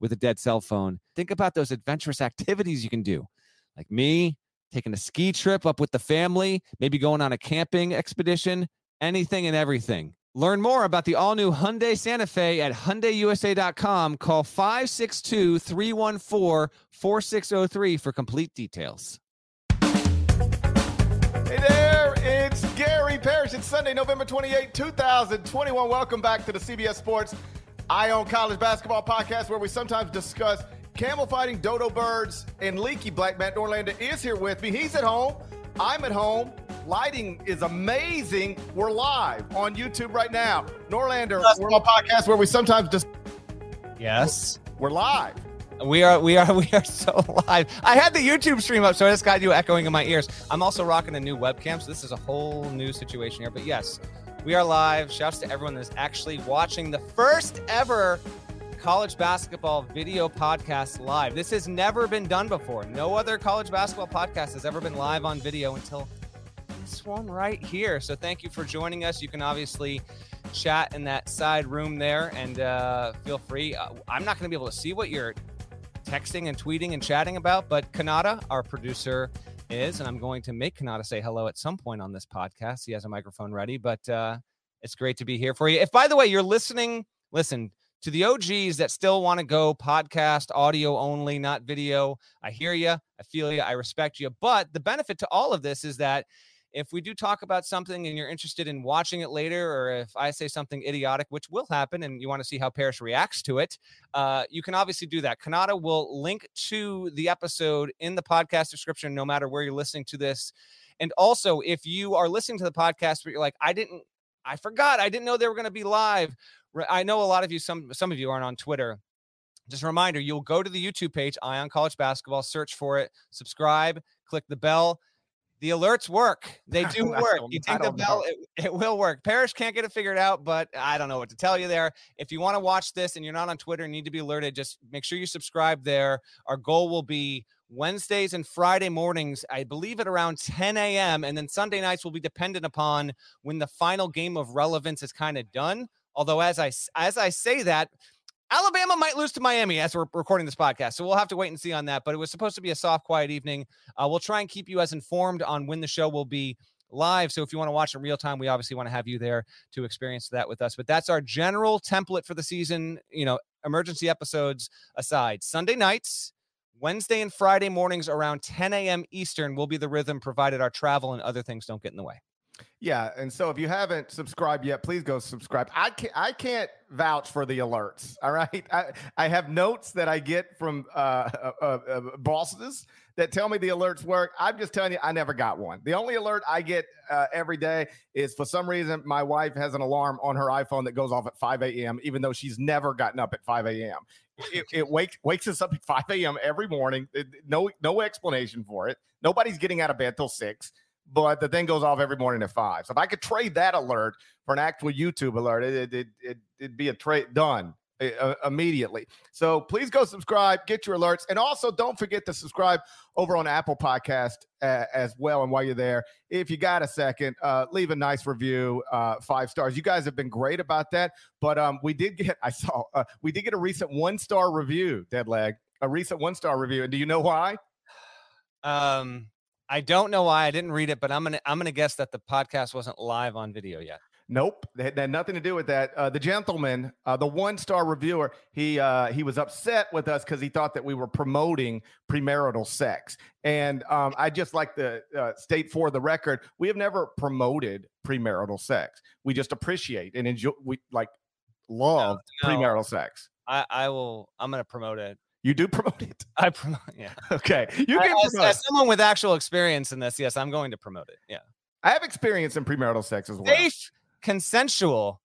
with a dead cell phone. Think about those adventurous activities you can do, like me taking a ski trip up with the family, maybe going on a camping expedition, anything and everything. Learn more about the all new Hyundai Santa Fe at HyundaiUSA.com. Call 562 314 4603 for complete details. Hey there, it's Gary Parrish. It's Sunday, November 28, 2021. Welcome back to the CBS Sports Eye on College Basketball podcast, where we sometimes discuss camel fighting, dodo birds, and leaky black. Matt Norlander is here with me. He's at home. I'm at home. Lighting is amazing. We're live on YouTube right now. Norlander, we're on a podcast where we sometimes just. Yes. We're live. We are, we are, we are so live. I had the YouTube stream up, so I just got you echoing in my ears. I'm also rocking a new webcam, so this is a whole new situation here. But yes, we are live. Shouts to everyone that's actually watching the first ever college basketball video podcast live. This has never been done before. No other college basketball podcast has ever been live on video until this one right here. So thank you for joining us. You can obviously chat in that side room there and uh, feel free. Uh, I'm not going to be able to see what you're texting and tweeting and chatting about, but Kanata, our producer, is, and I'm going to make Kanata say hello at some point on this podcast. He has a microphone ready, but uh, it's great to be here for you. If, by the way, you're listening, listen to the OGs that still want to go podcast, audio only, not video. I hear you. I feel you. I respect you. But the benefit to all of this is that if we do talk about something and you're interested in watching it later, or if I say something idiotic, which will happen, and you want to see how Parrish reacts to it, uh, you can obviously do that. Kanata will link to the episode in the podcast description, no matter where you're listening to this. And also, if you are listening to the podcast, but you're like, I didn't, I forgot, I didn't know they were going to be live. I know a lot of you, some some of you aren't on Twitter. Just a reminder, you'll go to the YouTube page, Eye on College Basketball, search for it, subscribe, click the bell the alerts work. They do work. You take the bell, it, it, will work. Parrish can't get it figured out, but I don't know what to tell you there. If you want to watch this and you're not on Twitter and need to be alerted, just make sure you subscribe there. Our goal will be Wednesdays and Friday mornings, I believe at around 10 a.m. And then Sunday nights will be dependent upon when the final game of relevance is kind of done. Although as I as I say that, Alabama might lose to Miami as we're recording this podcast. So we'll have to wait and see on that. But it was supposed to be a soft, quiet evening. Uh, we'll try and keep you as informed on when the show will be live. So if you want to watch in real time, we obviously want to have you there to experience that with us. But that's our general template for the season, you know, emergency episodes aside. Sunday nights, Wednesday and Friday mornings around 10 a.m. Eastern will be the rhythm, provided our travel and other things don't get in the way. Yeah, and so if you haven't subscribed yet, please go subscribe. I can't I can't vouch for the alerts. All right, I, I have notes that I get from uh, uh, uh, uh, bosses that tell me the alerts work. I'm just telling you, I never got one. The only alert I get uh, every day is for some reason my wife has an alarm on her iPhone that goes off at 5 a.m. Even though she's never gotten up at 5 a.m. It, it wakes wakes us up at 5 a.m. every morning. No no explanation for it. Nobody's getting out of bed till six but the thing goes off every morning at five. So if I could trade that alert for an actual YouTube alert, it, it, it, it'd be a trade done uh, immediately. So please go subscribe, get your alerts, and also don't forget to subscribe over on Apple Podcast uh, as well. And while you're there, if you got a second, uh, leave a nice review, uh, five stars. You guys have been great about that, but um, we did get I saw uh, we did get a recent one star review, dead leg, a recent one star review, and do you know why? Um, I don't know why I didn't read it, but I'm gonna I'm gonna guess that the podcast wasn't live on video yet. Nope, it had nothing to do with that. Uh, the gentleman, uh, the one star reviewer, he uh, he was upset with us because he thought that we were promoting premarital sex. And um, I just like to uh, state for the record, we have never promoted premarital sex. We just appreciate and enjoy. We like love no, no. premarital sex. I, I will. I'm going to promote it you do promote it. I promote. Yeah. Okay. You can as, as, someone with actual experience in this, yes, I'm going to promote it. Yeah. I have experience in premarital sex as well. Safe, consensual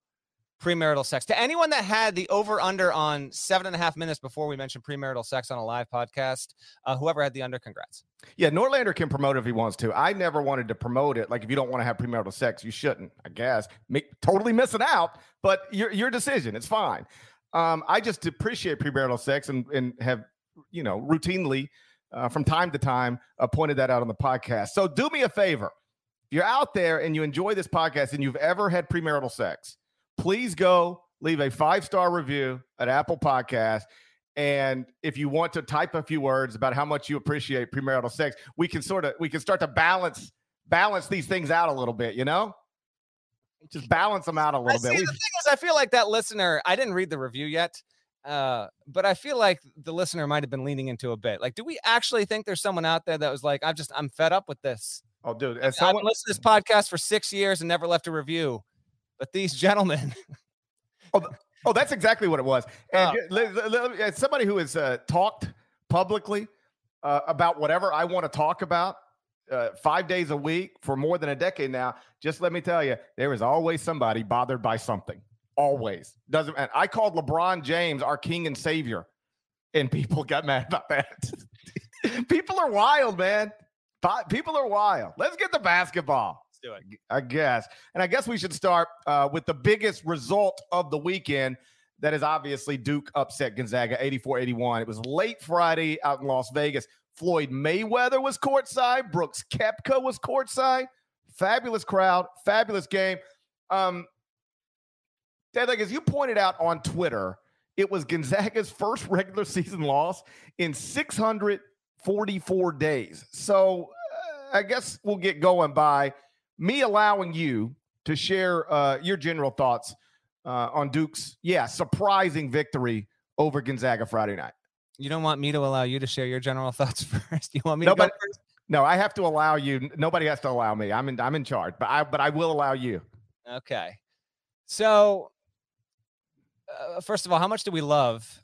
premarital sex. To anyone that had the over under on seven and a half minutes before we mentioned premarital sex on a live podcast, uh, whoever had the under, congrats. Yeah, Norlander can promote if he wants to. I never wanted to promote it. Like if you don't want to have premarital sex, you shouldn't. I guess Make, totally missing out, but your your decision. It's fine. Um, I just appreciate premarital sex and and have you know routinely uh, from time to time uh, pointed that out on the podcast. So do me a favor. If you're out there and you enjoy this podcast and you've ever had premarital sex, please go leave a five star review at Apple Podcast. And if you want to type a few words about how much you appreciate premarital sex, we can sort of we can start to balance balance these things out a little bit, you know? Just balance them out a little I bit. See, the thing is, I feel like that listener, I didn't read the review yet, uh, but I feel like the listener might have been leaning into a bit. Like, do we actually think there's someone out there that was like, I'm just, I'm fed up with this? Oh, dude, as someone, I've listened to this podcast for six years and never left a review. But these gentlemen. oh, oh, that's exactly what it was. And oh. as somebody who has uh, talked publicly uh, about whatever I want to talk about uh, five days a week for more than a decade now, just let me tell you, there is always somebody bothered by something. Always doesn't. matter. I called LeBron James our king and savior, and people got mad about that. people are wild, man. People are wild. Let's get the basketball Let's do it. I guess. And I guess we should start uh, with the biggest result of the weekend. That is obviously Duke upset Gonzaga 84 81. It was late Friday out in Las Vegas. Floyd Mayweather was courtside. Brooks Koepka was courtside. Fabulous crowd, fabulous game. Um, Dad, like as you pointed out on Twitter, it was Gonzaga's first regular season loss in 644 days. So uh, I guess we'll get going by me allowing you to share uh, your general thoughts uh, on Duke's, yeah, surprising victory over Gonzaga Friday night. You don't want me to allow you to share your general thoughts first. You want me no, to go first? No, I have to allow you. Nobody has to allow me. I'm in. I'm in charge, but I. But I will allow you. Okay. So, uh, first of all, how much do we love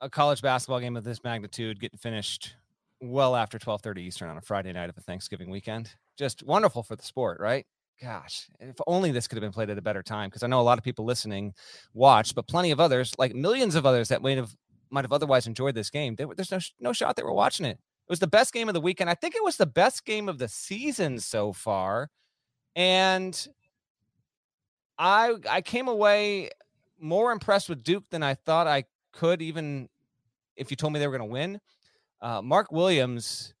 a college basketball game of this magnitude getting finished well after 12:30 Eastern on a Friday night of a Thanksgiving weekend? just wonderful for the sport, right? Gosh, if only this could have been played at a better time. Because I know a lot of people listening watch, but plenty of others, like millions of others that might have might have otherwise enjoyed this game. There's no no shot they were watching it. It was the best game of the weekend. I think it was the best game of the season so far, and I I came away more impressed with Duke than I thought I could, even if you told me they were going to win. Uh, Mark Williams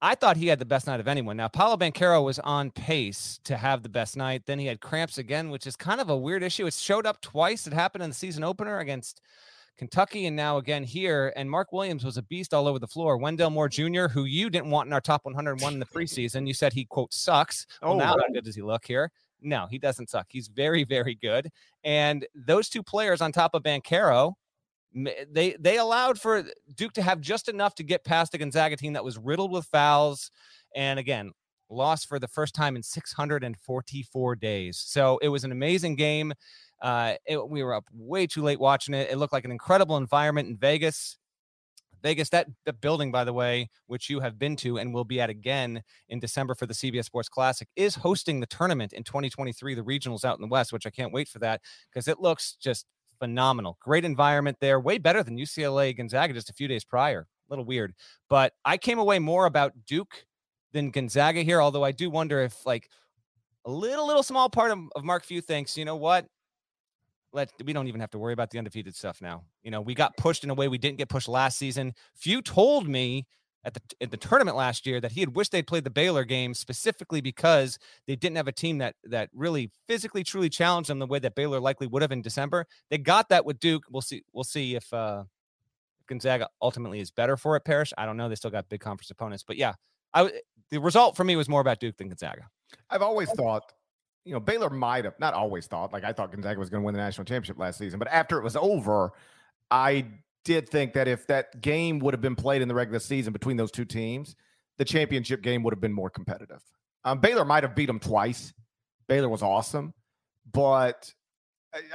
I thought he had the best night of anyone. Now, Paolo Banchero was on pace to have the best night. Then he had cramps again, which is kind of a weird issue. It showed up twice. It happened in the season opener against Kentucky and now again here. And Mark Williams was a beast all over the floor. Wendell Moore Jr., who you didn't want in our top 101 in the preseason, you said he, quote, sucks. Well, oh, now how good does he look here? No, he doesn't suck. He's very, very good. And those two players on top of Banchero, they they allowed for Duke to have just enough to get past the Gonzaga team that was riddled with fouls, and again lost for the first time in 644 days. So it was an amazing game. Uh, it, we were up way too late watching it. It looked like an incredible environment in Vegas. Vegas, that, that building, by the way, which you have been to and will be at again in December for the CBS Sports Classic, is hosting the tournament in 2023, the regionals out in the West, which I can't wait for that because it looks just phenomenal. Great environment there, way better than UCLA Gonzaga just a few days prior. A little weird, but I came away more about Duke than Gonzaga here. Although I do wonder if like a little, little small part of, of Mark Few thinks, you know what? Let we don't even have to worry about the undefeated stuff now. You know, we got pushed in a way we didn't get pushed last season. Few told me at the at the tournament last year that he had wished they'd played the Baylor game specifically because they didn't have a team that that really physically truly challenged them the way that Baylor likely would have in December. They got that with Duke. We'll see. We'll see if uh, Gonzaga ultimately is better for it. Parrish. I don't know. They still got big conference opponents, but yeah, I the result for me was more about Duke than Gonzaga. I've always thought. You know, Baylor might have not always thought like I thought Gonzaga was going to win the national championship last season, but after it was over, I did think that if that game would have been played in the regular season between those two teams, the championship game would have been more competitive. Um, Baylor might have beat them twice. Baylor was awesome, but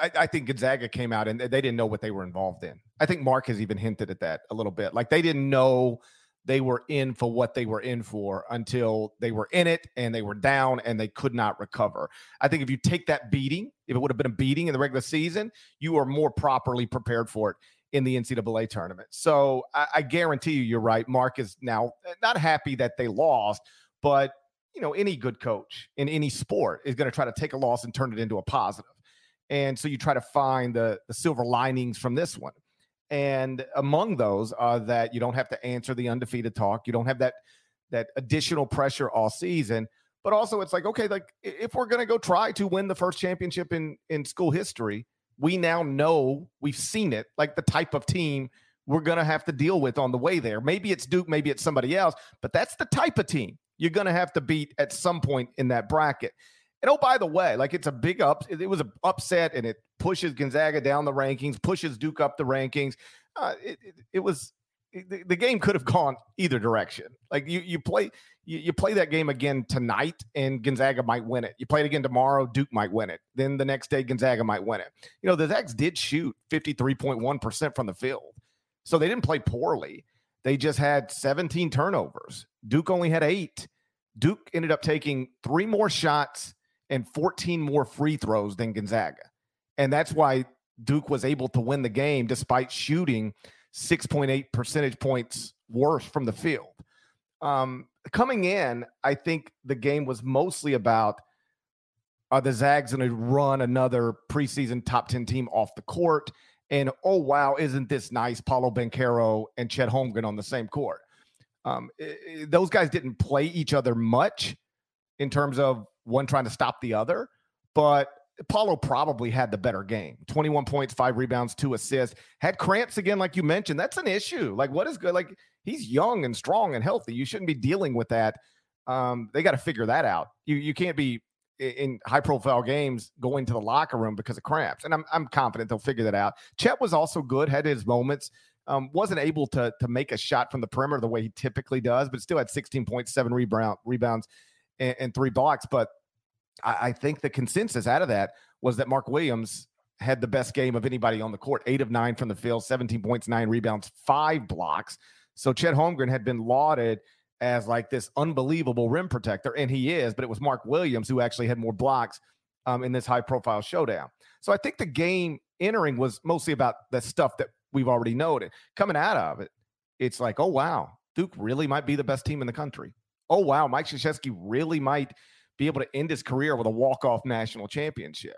I, I, think Gonzaga came out and they didn't know what they were involved in. I think Mark has even hinted at that a little bit. Like they didn't know they were in for what they were in for until they were in it and they were down and they could not recover. I think if you take that beating if it would have been a beating in the regular season, you are more properly prepared for it in the NCAA tournament. So I, I guarantee you, you're right. Mark is now uh, not happy that they lost, but you know, any good coach in any sport is going to try to take a loss and turn it into a positive. And so you try to find the the silver linings from this one. And among those are that you don't have to answer the undefeated talk. You don't have that that additional pressure all season. But also it's like, okay, like if we're gonna go try to win the first championship in in school history, we now know we've seen it, like the type of team we're gonna have to deal with on the way there. Maybe it's Duke, maybe it's somebody else, but that's the type of team you're gonna have to beat at some point in that bracket. And oh, by the way, like it's a big up. It, was an upset, and it pushes Gonzaga down the rankings, pushes Duke up the rankings. Uh, it, it, it, was the, the, game could have gone either direction. Like you, you play, you, you play that game again tonight, and Gonzaga might win it. You play it again tomorrow, Duke might win it. Then the next day, Gonzaga might win it. You know, the Zags did shoot 53.1% from the field, so they didn't play poorly. They just had 17 turnovers. Duke only had eight. Duke ended up taking three more shots and 14 more free throws than Gonzaga. And that's why Duke was able to win the game despite shooting 6.8 percentage points worse from the field. Um, coming in, I think the game was mostly about are the Zags going to run another preseason top 10 team off the court? And oh, wow, isn't this nice? Paolo Banchero and Chet Holmgren on the same court. Um, it, it, those guys didn't play each other much in terms of one trying to stop the other. But Paolo probably had the better game 21 points, five rebounds, two assists. Had cramps again, like you mentioned. That's an issue. Like, what is good? Like, he's young and strong and healthy. You shouldn't be dealing with that. Um, they got to figure that out. You you can't be in high profile games going to the locker room because of cramps. And I'm I'm confident they'll figure that out. Chet was also good, had his moments. Um, wasn't able to to make a shot from the perimeter the way he typically does, but still had 16 points, seven rebound rebounds, and, and three blocks. But I, I think the consensus out of that was that Mark Williams had the best game of anybody on the court. Eight of nine from the field, 17 points, nine rebounds, five blocks. So Chet Holmgren had been lauded as like this unbelievable rim protector, and he is, but it was Mark Williams who actually had more blocks um, in this high profile showdown. So I think the game entering was mostly about the stuff that we've already noted. Coming out of it, it's like, oh, wow, Duke really might be the best team in the country. Oh, wow, Mike Krzyzewski really might be able to end his career with a walk-off national championship.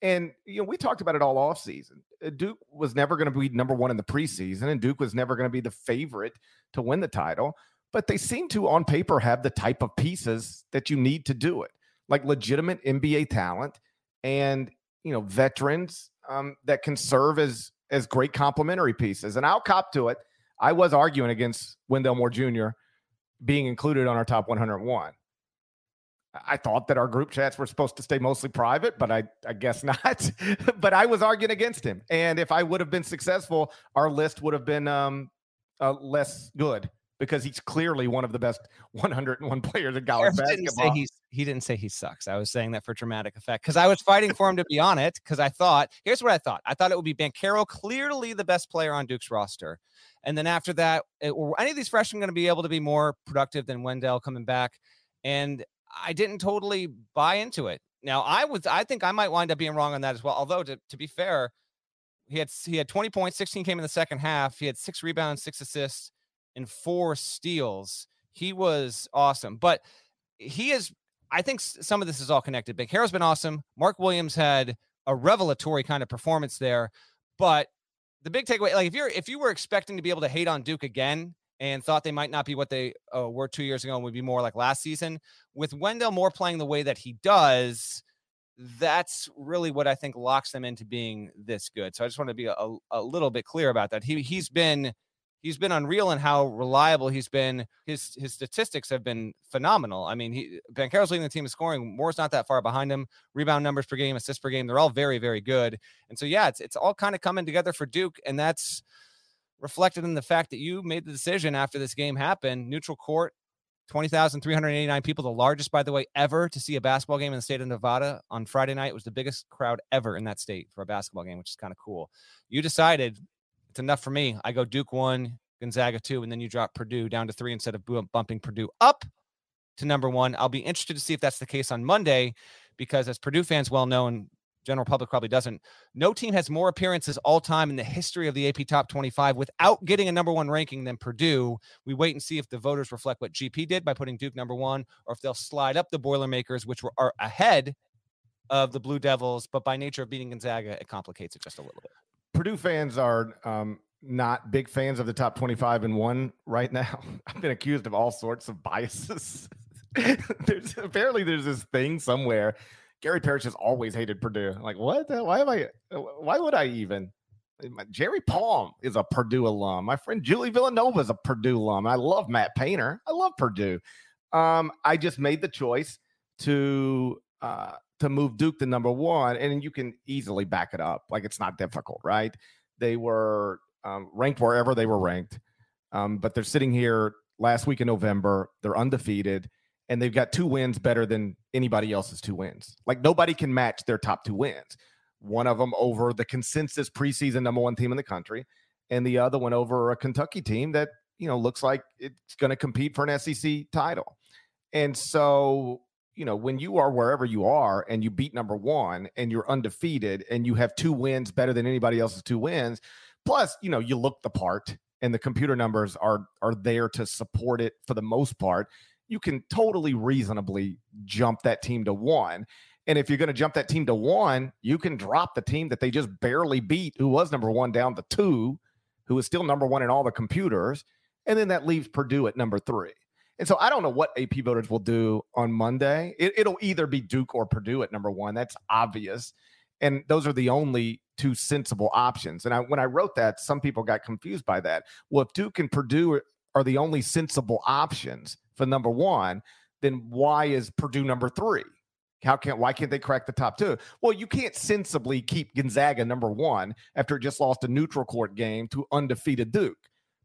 And you know, we talked about it all off season. Uh, Duke was never going to be number one in the preseason, and Duke was never going to be the favorite to win the title. But they seem to, on paper, have the type of pieces that you need to do it, like legitimate NBA talent and you know veterans um, that can serve as as great complementary pieces. And I'll cop to it. I was arguing against Wendell Moore Jr. being included on our top 101. I thought that our group chats were supposed to stay mostly private, but I, I guess not. but I was arguing against him. And if I would have been successful, our list would have been um, uh, less good because he's clearly one of the best 101 players in college basketball. Didn't say he's, he didn't say he sucks. I was saying that for dramatic effect because I was fighting for him to be on it because I thought, here's what I thought. I thought it would be Banchero, clearly the best player on Duke's roster. And then after that, it, were any of these freshmen going to be able to be more productive than Wendell coming back? And I didn't totally buy into it. Now I was I think I might wind up being wrong on that as well. Although to, to be fair, he had he had 20 points, 16 came in the second half. He had six rebounds, six assists, and four steals. He was awesome. But he is I think some of this is all connected. Big Banchero's been awesome. Mark Williams had a revelatory kind of performance there. But the big takeaway, like if you're if you were expecting to be able to hate on Duke again, and thought they might not be what they uh, were two years ago and would be more like last season. With Wendell Moore playing the way that he does, that's really what I think locks them into being this good. So I just want to be a, a little bit clear about that. He he's been he's been unreal in how reliable he's been. His his statistics have been phenomenal. I mean, he Banchero's leading the team in scoring. Moore's not that far behind him. Rebound numbers per game, assists per game, they're all very very good. And so yeah, it's it's all kind of coming together for Duke, and that's reflected in the fact that you made the decision after this game happened, neutral court, 20,389 people, the largest, by the way, ever to see a basketball game in the state of Nevada on Friday night. It was the biggest crowd ever in that state for a basketball game, which is kind of cool. You decided it's enough for me. I go Duke one, Gonzaga two, and then you drop Purdue down to three instead of bumping Purdue up to number one. I'll be interested to see if that's the case on Monday because, as Purdue fans well know, and general public probably doesn't. No team has more appearances all time in the history of the AP Top 25 without getting a number one ranking than Purdue. We wait and see if the voters reflect what GP did by putting Duke number one, or if they'll slide up the Boilermakers, which are ahead of the Blue Devils. But by nature of beating Gonzaga, it complicates it just a little bit. Purdue fans are um, not big fans of the top 25 and one right now. I've been accused of all sorts of biases. there's apparently there's this thing somewhere Gary Parrish has always hated Purdue. Like, what? Why am I? Why would I even? Jerry Palm is a Purdue alum. My friend Julie Villanova is a Purdue alum. I love Matt Painter. I love Purdue. Um, I just made the choice to uh, to move Duke to number one, and you can easily back it up. Like it's not difficult, right? They were um, ranked wherever they were ranked, um, but they're sitting here last week in November. They're undefeated and they've got two wins better than anybody else's two wins. Like nobody can match their top two wins. One of them over the consensus preseason number one team in the country, and the other one over a Kentucky team that you know looks like it's going to compete for an SEC title. And so, you know, when you are wherever you are and you beat number one and you're undefeated and you have two wins better than anybody else's two wins, plus, you know, you look the part and the computer numbers are are there to support it for the most part you can totally reasonably jump that team to one. And if you're going to jump that team to one, you can drop the team that they just barely beat, who was number one, down to two, who is still number one in all the computers. And then that leaves Purdue at number three. And so I don't know what AP voters will do on Monday. It, will either be Duke or Purdue at number one. That's obvious. And those are the only two sensible options. And I, when I wrote that, some people got confused by that. Well, if Duke and Purdue are the only sensible options, for number one, then why is Purdue number three? How can why can't they crack the top two? Well, you can't sensibly keep Gonzaga number one after it just lost a neutral court game to undefeated Duke.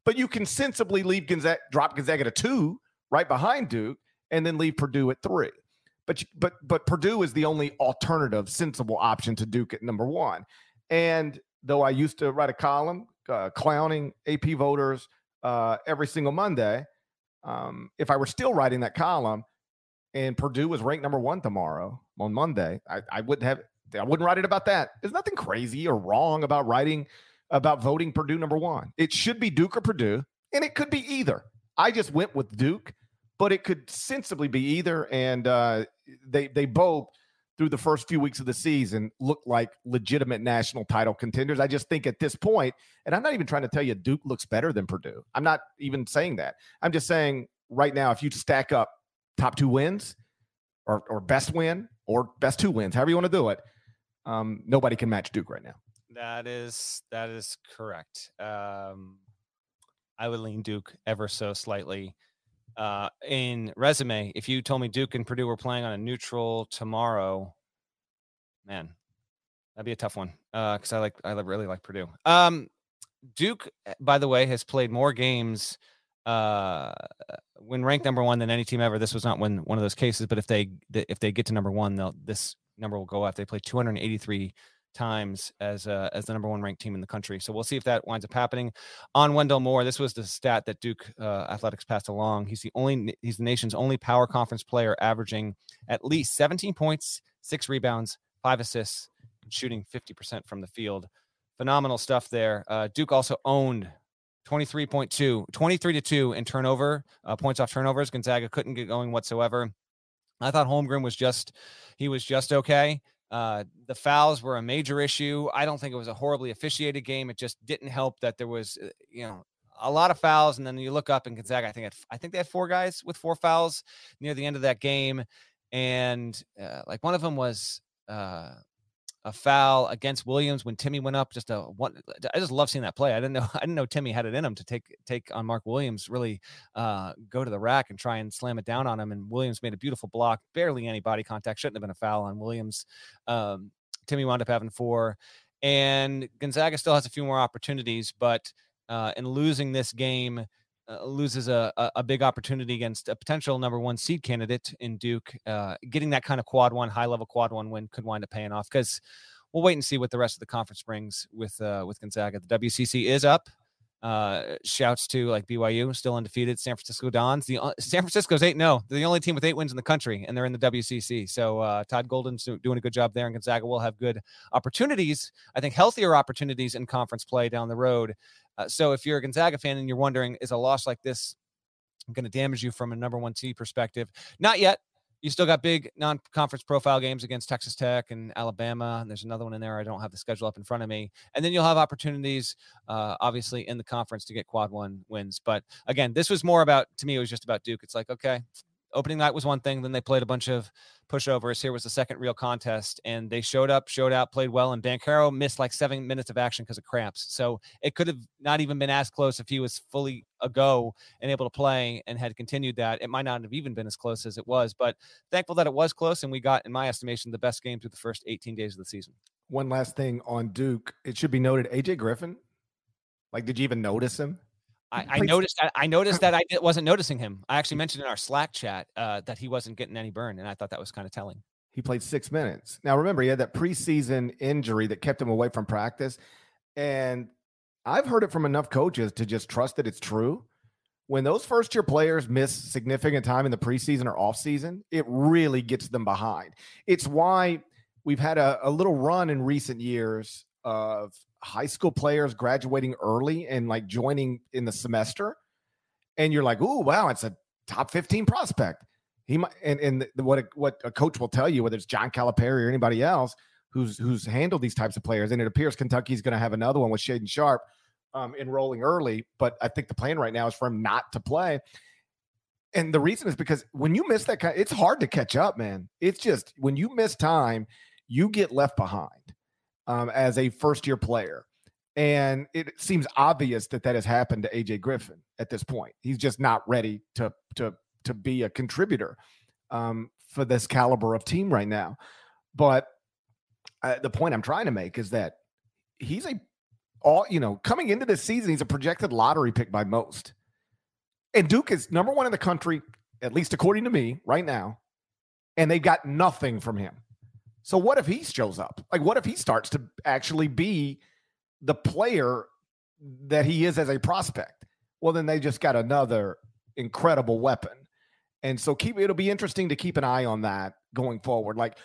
But you can sensibly leave Gonzaga, drop Gonzaga to two right behind Duke, and then leave Purdue at three. But but but Purdue is the only alternative, sensible option to Duke at number one. And though I used to write a column uh, clowning AP voters uh, every single Monday, um, if I were still writing that column and Purdue was ranked number one tomorrow on Monday, I, I wouldn't have I wouldn't write it about that. There's nothing crazy or wrong about writing about voting Purdue number one. It should be Duke or Purdue, and it could be either. I just went with Duke, but it could sensibly be either. And uh, they they both through the first few weeks of the season look like legitimate national title contenders. I just think at this point, and I'm not even trying to tell you Duke looks better than Purdue. I'm not even saying that. I'm just saying right now, if you stack up top two wins or, or best win or best two wins, however you want to do it, um, nobody can match Duke right now. That is that is correct. Um, I would lean Duke ever so slightly. Uh, in resume, if you told me Duke and Purdue were playing on a neutral tomorrow, man, that'd be a tough one. Because uh, I like I really like Purdue. Um, Duke, eh, by the way, has played more games uh, when ranked number one than any team ever. This was not one one of those cases, but if they if they get to number one, they'll this number will go up. They played 283 times as uh, as the number one ranked team in the country. So we'll see if that winds up happening. On Wendell Moore, this was the stat that Duke uh, Athletics passed along. He's the only he's the nation's only power conference player averaging at least 17 points, six rebounds, five assists, shooting 50% from the field. Phenomenal stuff there. Uh, Duke also owned 23.2, 23 to 2 in turnover, uh, points off turnovers. Gonzaga couldn't get going whatsoever. I thought Holmgren was just he was just okay. Uh, the fouls were a major issue. I don't think it was a horribly officiated game. It just didn't help that there was, uh, you know, a lot of fouls, and then you look up and Gonzaga. I think had, I think they had four guys with four fouls near the end of that game, and uh, like one of them was uh, a foul against Williams when Timme went up. Just a one. I just love seeing that play. I didn't know. I didn't know Timme had it in him to take take on Mark Williams. Really uh, go to the rack and try and slam it down on him. And Williams made a beautiful block. Barely any body contact. Shouldn't have been a foul on Williams. Um, Timme wound up having four, and Gonzaga still has a few more opportunities, but uh, in losing this game. Uh, loses a, a, big opportunity against a potential number one seed candidate in Duke. Uh, getting that kind of quad one, high level quad one win could wind up paying off because we'll wait and see what the rest of the conference brings with uh, with Gonzaga. The WCC is up. Uh, shouts to like BYU, still undefeated. San Francisco Dons. The uh, San Francisco's eight no, they're the only team with eight wins in the country, and they're in the WCC. So uh, Todd Golden's doing a good job there, and Gonzaga will have good opportunities. I think healthier opportunities in conference play down the road. Uh, so if you're a Gonzaga fan and you're wondering, is a loss like this going to damage you from a number one seed perspective? Not yet you still got big non-conference profile games against Texas Tech and Alabama. And there's another one in there. I don't have the schedule up in front of me. And then you'll have opportunities, uh, obviously, in the conference to get quad one wins. But again, this was more about to me. It was just about Duke. It's like okay, opening night was one thing. Then they played a bunch of pushovers. Here was the second real contest, and they showed up, showed out, played well. And Banchero missed like seven minutes of action because of cramps. So it could have not even been as close if he was fully a go and able to play and had continued that. It might not have even been as close as it was. But thankful that it was close, and we got, in my estimation, the best game through the first 18 days of the season. One last thing on Duke. It should be noted, AJ Griffin. Like, did you even notice him? I, I noticed. I, I noticed that I wasn't noticing him. I actually mentioned in our Slack chat uh, that he wasn't getting any burn, and I thought that was kind of telling. He played six minutes. Now, remember, he had that preseason injury that kept him away from practice, and I've heard it from enough coaches to just trust that it's true. When those first year players miss significant time in the preseason or off season, it really gets them behind. It's why we've had a, a little run in recent years of high school players graduating early and like joining in the semester, and you're like, "Oh, wow, it's a top 15 prospect." He might, and and what a, what a coach will tell you, whether it's John Calipari or anybody else who's who's handled these types of players, and it appears Kentucky's going to have another one with Shaedon Sharpe um, enrolling early. But I think the plan right now is for him not to play. And the reason is because when you miss that kind, it's hard to catch up, man. It's just when you miss time, you get left behind um, as a first year player. And it seems obvious that that has happened to AJ Griffin at this point. He's just not ready to to to be a contributor um, for this caliber of team right now. But uh, the point I'm trying to make is that he's a all you know coming into this season. He's a projected lottery pick by most, and Duke is number one in the country, at least according to me, right now. And they got nothing from him. So what if he shows up? Like, what if he starts to actually be the player that he is as a prospect? Well, then they just got another incredible weapon. And so keep it'll be interesting to keep an eye on that going forward. Like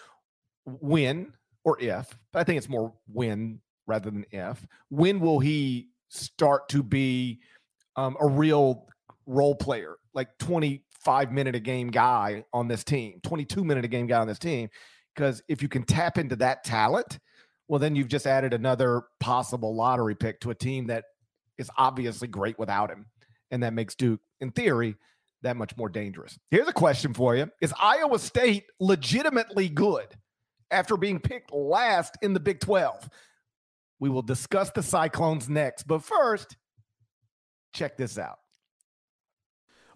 when or if, I think it's more when rather than if. When will he start to be um, a real role player, like 25 minute a game guy on this team, 22 minute a game guy on this team? Because if you can tap into that talent, well, then you've just added another possible lottery pick to a team that is obviously great without him. And that makes Duke, in theory, that much more dangerous. Here's a question for you Is Iowa State legitimately good after being picked last in the Big 12? We will discuss the Cyclones next. But first, check this out.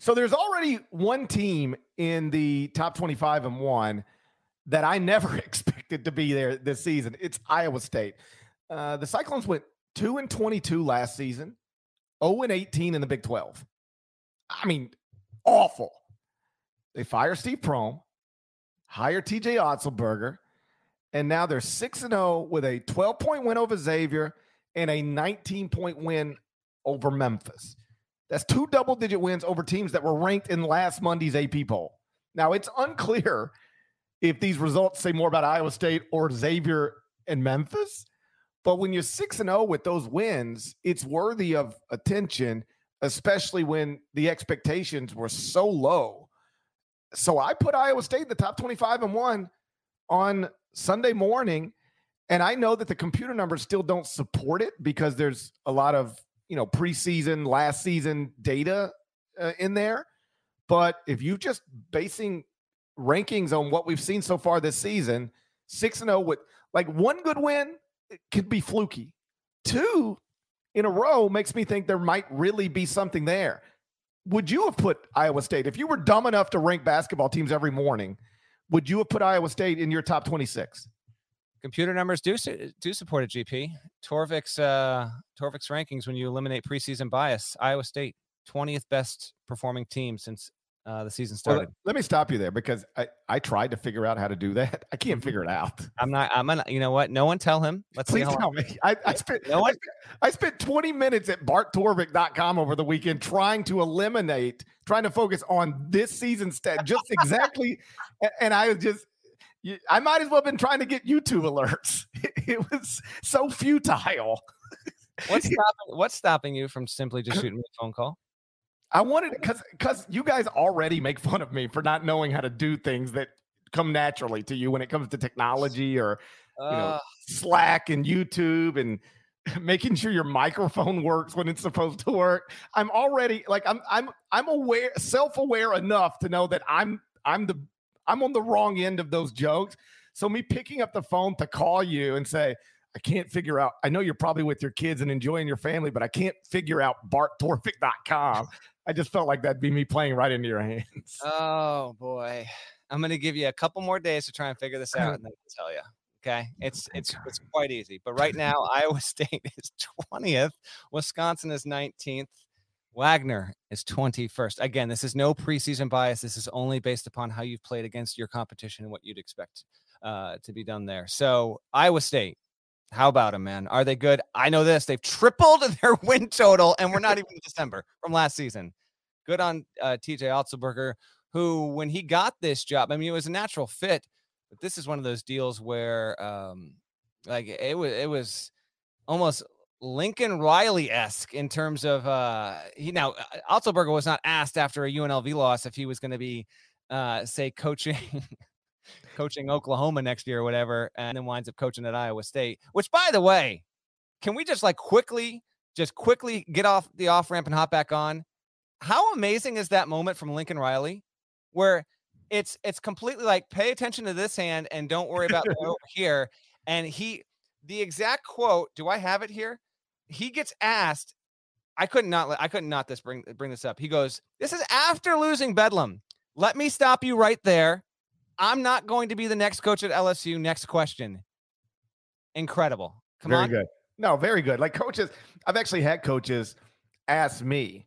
So there's already one team in the top 25 and one that I never expected to be there this season. It's Iowa State. Uh, the Cyclones went two and 22 last season. 0 and 18 in the Big 12. I mean, awful. They fire Steve Prohm, hire TJ Otzelberger, and now they're 6 and 0 with a 12 point win over Xavier and a 19 point win over Memphis. That's two double digit wins over teams that were ranked in last Monday's AP poll. Now, it's unclear if these results say more about Iowa State or Xavier and Memphis, but when you're 6 and 0 with those wins, it's worthy of attention, especially when the expectations were so low. So I put Iowa State in the top 25 and 1 on Sunday morning and I know that the computer numbers still don't support it because there's a lot of, you know, preseason, last season data uh, in there. But if you just basing rankings on what we've seen so far this season, 6 and 0 with like one good win could be fluky. Two in a row makes me think there might really be something there. Would you have put Iowa State if you were dumb enough to rank basketball teams every morning? Would you have put Iowa State in your top 26? Computer numbers do do support a GP. Torvik's uh, Torvik's rankings when you eliminate preseason bias. Iowa State, twentieth best performing team since uh, the season started. Well, let me stop you there because I, I tried to figure out how to do that. I can't figure it out. I'm not. I'm not. You know what? No one tell him. Let's Please tell me. I, I spent. No one. I spent 20 minutes at barttorvik.com over the weekend trying to eliminate, trying to focus on this season stat, just exactly. and I was just I might as well have been trying to get YouTube alerts. It was so futile. What's stopping, what's stopping you from simply just shooting me a phone call? I wanted because because you guys already make fun of me for not knowing how to do things that come naturally to you when it comes to technology or you know uh, Slack and YouTube and making sure your microphone works when it's supposed to work. I'm already like I'm I'm I'm aware self-aware enough to know that I'm I'm the I'm on the wrong end of those jokes. So me picking up the phone to call you and say, I can't figure out. I know you're probably with your kids and enjoying your family, but I can't figure out barttorvik.com. I just felt like that'd be me playing right into your hands. Oh boy. I'm gonna give you a couple more days to try and figure this out and then I'll tell you. Okay. It's it's it's quite easy. But right now, Iowa State is 20th, Wisconsin is 19th, Wagner is 21st. Again, this is no preseason bias. This is only based upon how you've played against your competition and what you'd expect uh, to be done there. So, Iowa State, how about them, man? Are they good? I know this. They've tripled their win total, and we're not even in December from last season. Good on uh, TJ Otzelberger, who, when he got this job, I mean, it was a natural fit, but this is one of those deals where, um, like, it was, it was almost Lincoln Riley esque in terms of uh he now uh, Otzelberger was not asked after a UNLV loss if he was going to be uh say coaching coaching Oklahoma next year or whatever, and then winds up coaching at Iowa State. Which by the way, can we just like quickly just quickly get off the off ramp and hop back on? How amazing is that moment from Lincoln Riley where it's it's completely like pay attention to this hand and don't worry about over here. And he the exact quote, do I have it here? He gets asked, I couldn't not I couldn't not this bring bring this up. He goes, This is after losing Bedlam. Let me stop you right there. I'm not going to be the next coach at LSU. Next question. Incredible. Come very on. good. No, very good. Like coaches, I've actually had coaches ask me,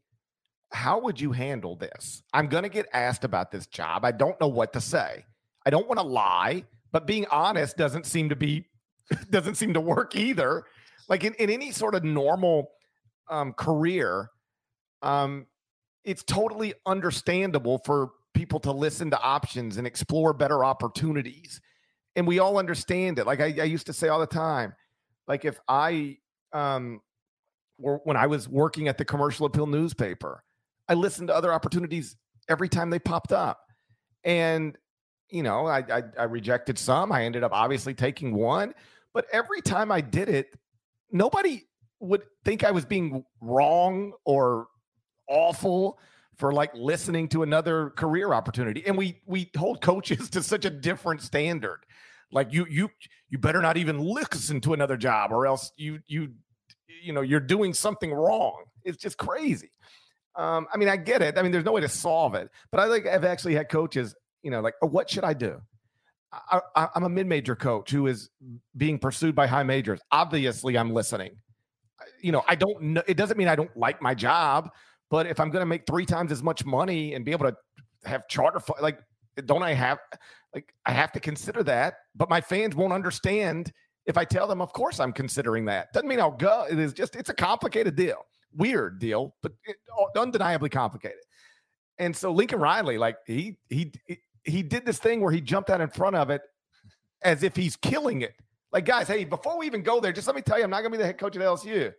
How would you handle this? I'm going to get asked about this job. I don't know what to say. I don't want to lie, but being honest doesn't seem to be doesn't seem to work either like in, in any sort of normal um, career, um, it's totally understandable for people to listen to options and explore better opportunities. And we all understand it. Like I, I used to say all the time, like if I, um, when I was working at the commercial appeal newspaper, I listened to other opportunities every time they popped up. And, you know, I, I, I rejected some. I ended up obviously taking one. But every time I did it, nobody would think I was being wrong or awful for like listening to another career opportunity. And we we hold coaches to such a different standard. Like you you you better not even listen to another job or else you you you know you're doing something wrong. It's just crazy. Um, I mean, I get it. I mean, there's no way to solve it, but I like I've actually had coaches, you know, like, oh, what should I do? I, am a mid-major coach who is being pursued by high majors. Obviously, I'm listening. you know, I don't know. It doesn't mean I don't like my job, but if I'm going to make three times as much money and be able to have charter, like, don't I have, like, I have to consider that. But my fans won't understand if I tell them, of course, I'm considering that. Doesn't mean I'll go. It is just, it's a complicated deal, weird deal, but it, undeniably complicated. And so Lincoln Riley, like, he, he, he did this thing where he jumped out in front of it as if he's killing it. Like, guys, hey, before we even go there, just let me tell you, I'm not going to be the head coach at LSU.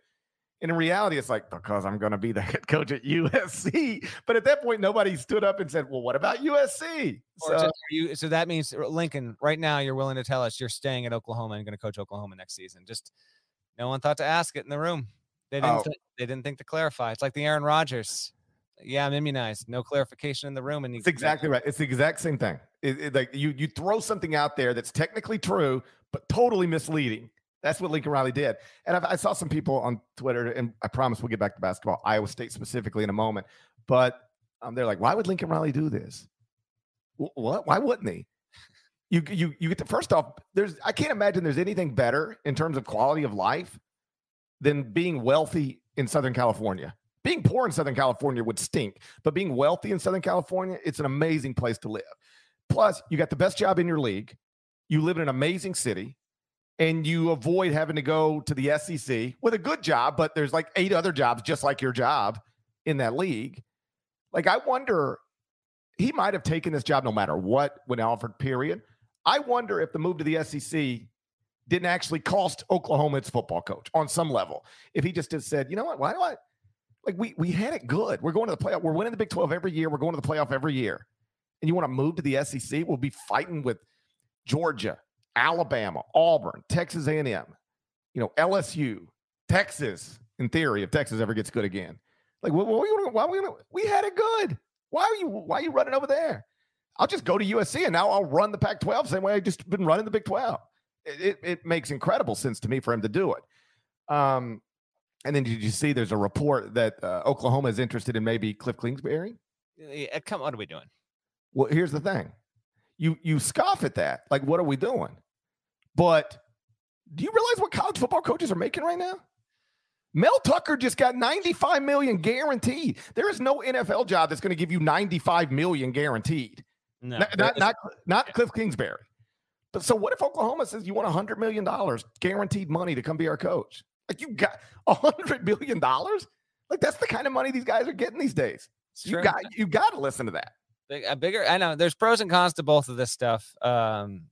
And in reality, it's like, because I'm going to be the head coach at USC. But at that point, nobody stood up and said, well, what about USC? So, you, so that means, uh, Lincoln, right now, you're willing to tell us you're staying at Oklahoma and going to coach Oklahoma next season. Just no one thought to ask it in the room. They didn't, oh. th- they didn't think to clarify. It's like the Aaron Rodgers. Yeah, I'm immunized. No clarification in the room. And it's exactly right. It's the exact same thing. It, it, like you, you throw something out there that's technically true, but totally misleading that's what Lincoln Riley did. And I've, i saw some people on Twitter, and I promise we'll get back to basketball, Iowa State specifically in a moment. But um, they're like, why would Lincoln Riley do this? What? Why wouldn't he? You you you get the first off. There's I can't imagine there's anything better in terms of quality of life than being wealthy in Southern California. Being poor in Southern California would stink, but being wealthy in Southern California, it's an amazing place to live. Plus, you got the best job in your league. You live in an amazing city and you avoid having to go to the SEC with a good job, but there's like eight other jobs just like your job in that league. Like, I wonder, he might have taken this job no matter what when offered, period. I wonder if the move to the SEC didn't actually cost Oklahoma its football coach on some level. If he just had said, you know what, why do I like we we had it good. We're going to the playoff. We're winning the Big 12 every year. We're going to the playoff every year. And you want to move to the SEC? We'll be fighting with Georgia, Alabama, Auburn, Texas A&M, you know, LSU, Texas. In theory, if Texas ever gets good again, like, what, what, what, why we we had it good. Why are you why are you running over there? I'll just go to USC and now I'll run the Pac-12 same way I've just been running the Big 12. It, it, it makes incredible sense to me for him to do it. Um, and then did you see there's a report that uh, Oklahoma is interested in maybe Cliff Kingsbury? Yeah, come, what are we doing? Well, here's the thing. You you scoff at that. Like, what are we doing? But do you realize what college football coaches are making right now? Mel Tucker just got 95 million guaranteed. There is no NFL job that's going to give you 95 million guaranteed. No, not, not, not, not Cliff Kingsbury. But so what if Oklahoma says you want 100 million dollars guaranteed money to come be our coach? Like you got 100 million dollars? Like that's the kind of money these guys are getting these days. you got you got to listen to that. A bigger, I know there's pros and cons to both of this stuff. Um,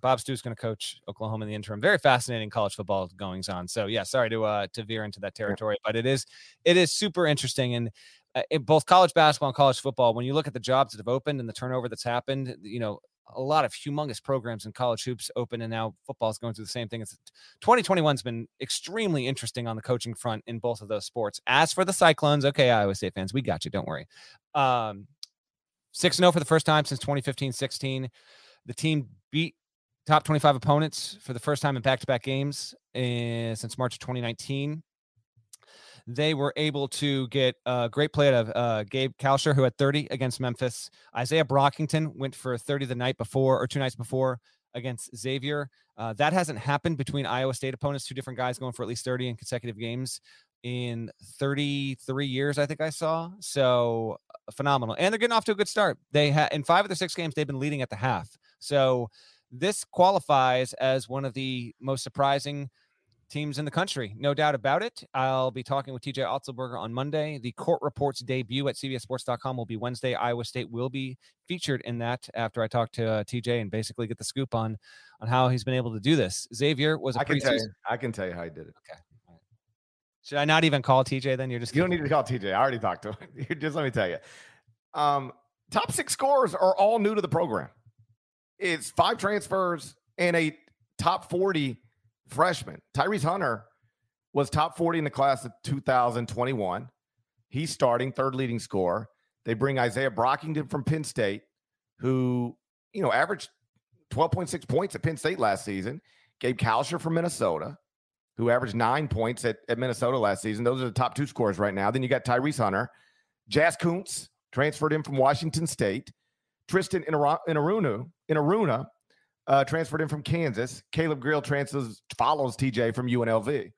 Bob Stoops going to coach Oklahoma in the interim. Very fascinating college football goings on. So yeah, sorry to uh, to veer into that territory, but it is it is super interesting and. Uh, in both college basketball and college football, when you look at the jobs that have opened and the turnover that's happened, you know, a lot of humongous programs in college hoops open and now football is going through the same thing. It's 2021's been extremely interesting on the coaching front in both of those sports. As for the Cyclones, okay, Iowa State fans, we got you. Don't worry. Um, 6 0 for the first time since 2015 16. The team beat top 25 opponents for the first time in back-to-back games in, since March of 2019. They were able to get a great play out of uh, Gabe Kalscheur, who had 30 against Memphis. Isaiah Brockington went for 30 the night before or two nights before against Xavier. Uh, that hasn't happened between Iowa State opponents, two different guys going for at least 30 in consecutive games in 33 years, I think I saw. So uh, phenomenal. And they're getting off to a good start. They had in five of the six games, they've been leading at the half. So this qualifies as one of the most surprising teams in the country, no doubt about it. I'll be talking with TJ Otzelberger on Monday. The court reports debut at CBSSports.com will be Wednesday. Iowa State will be featured in that after I talk to uh, TJ and basically get the scoop on on how he's been able to do this. Xavier was a I can tell you, I can tell you how he did it. Okay. Should I not even call TJ then? You're just you don't need to call TJ. I already talked to him. just let me tell you. Um, top six scores are all new to the program it's five transfers and a top 40 freshman. Tyrese Hunter was top 40 in the class of 2021. He's starting third leading scorer. They bring Isaiah Brockington from Penn State, who, you know, averaged 12.6 points at Penn State last season. Gabe Kalscheur from Minnesota, who averaged nine points at, at Minnesota last season. Those are the top two scores right now. Then you got Tyrese Hunter. Jas Kunc transferred in from Washington State. Tristan Enaruna, Enaruna uh, transferred in from Kansas. Caleb Grill transfers follows TJ from UNLV.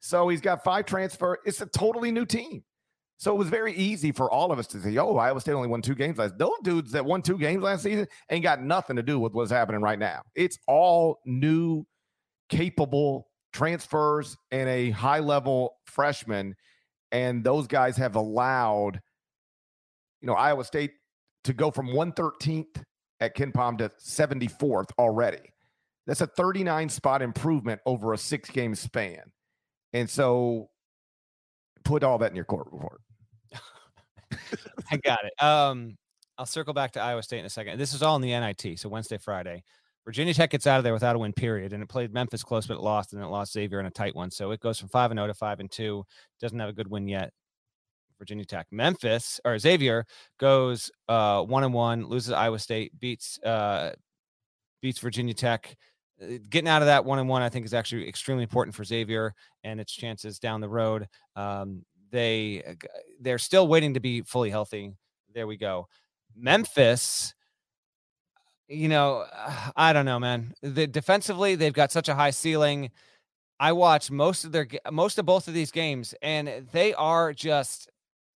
So he's got five transfer. It's a totally new team. So it was very easy for all of us to say, oh, Iowa State only won two games last. Those dudes that won two games last season ain't got nothing to do with what's happening right now. It's all new, capable transfers and a high level freshman. And those guys have allowed, you know, Iowa State to go from 113th at KenPom to 74th already. That's a 39 spot improvement over a six game span. And so put all that in your court report. I got it. Um, I'll circle back to Iowa State in a second. This is all in the NIT, so Wednesday, Friday. Virginia Tech gets out of there without a win, period. And it played Memphis close, but it lost, and it lost Xavier in a tight one. So it goes from five and zero oh to five and two. Doesn't have a good win yet. Virginia Tech, Memphis or Xavier goes uh, one and one, loses Iowa State, beats uh, beats Virginia Tech. Uh, getting out of that one and one, I think, is actually extremely important for Xavier and its chances down the road. Um, they uh, they're still waiting to be fully healthy. There we go. Memphis, you know, I don't know, man. The defensively, they've got such a high ceiling. I watch most of their most of both of these games, and they are just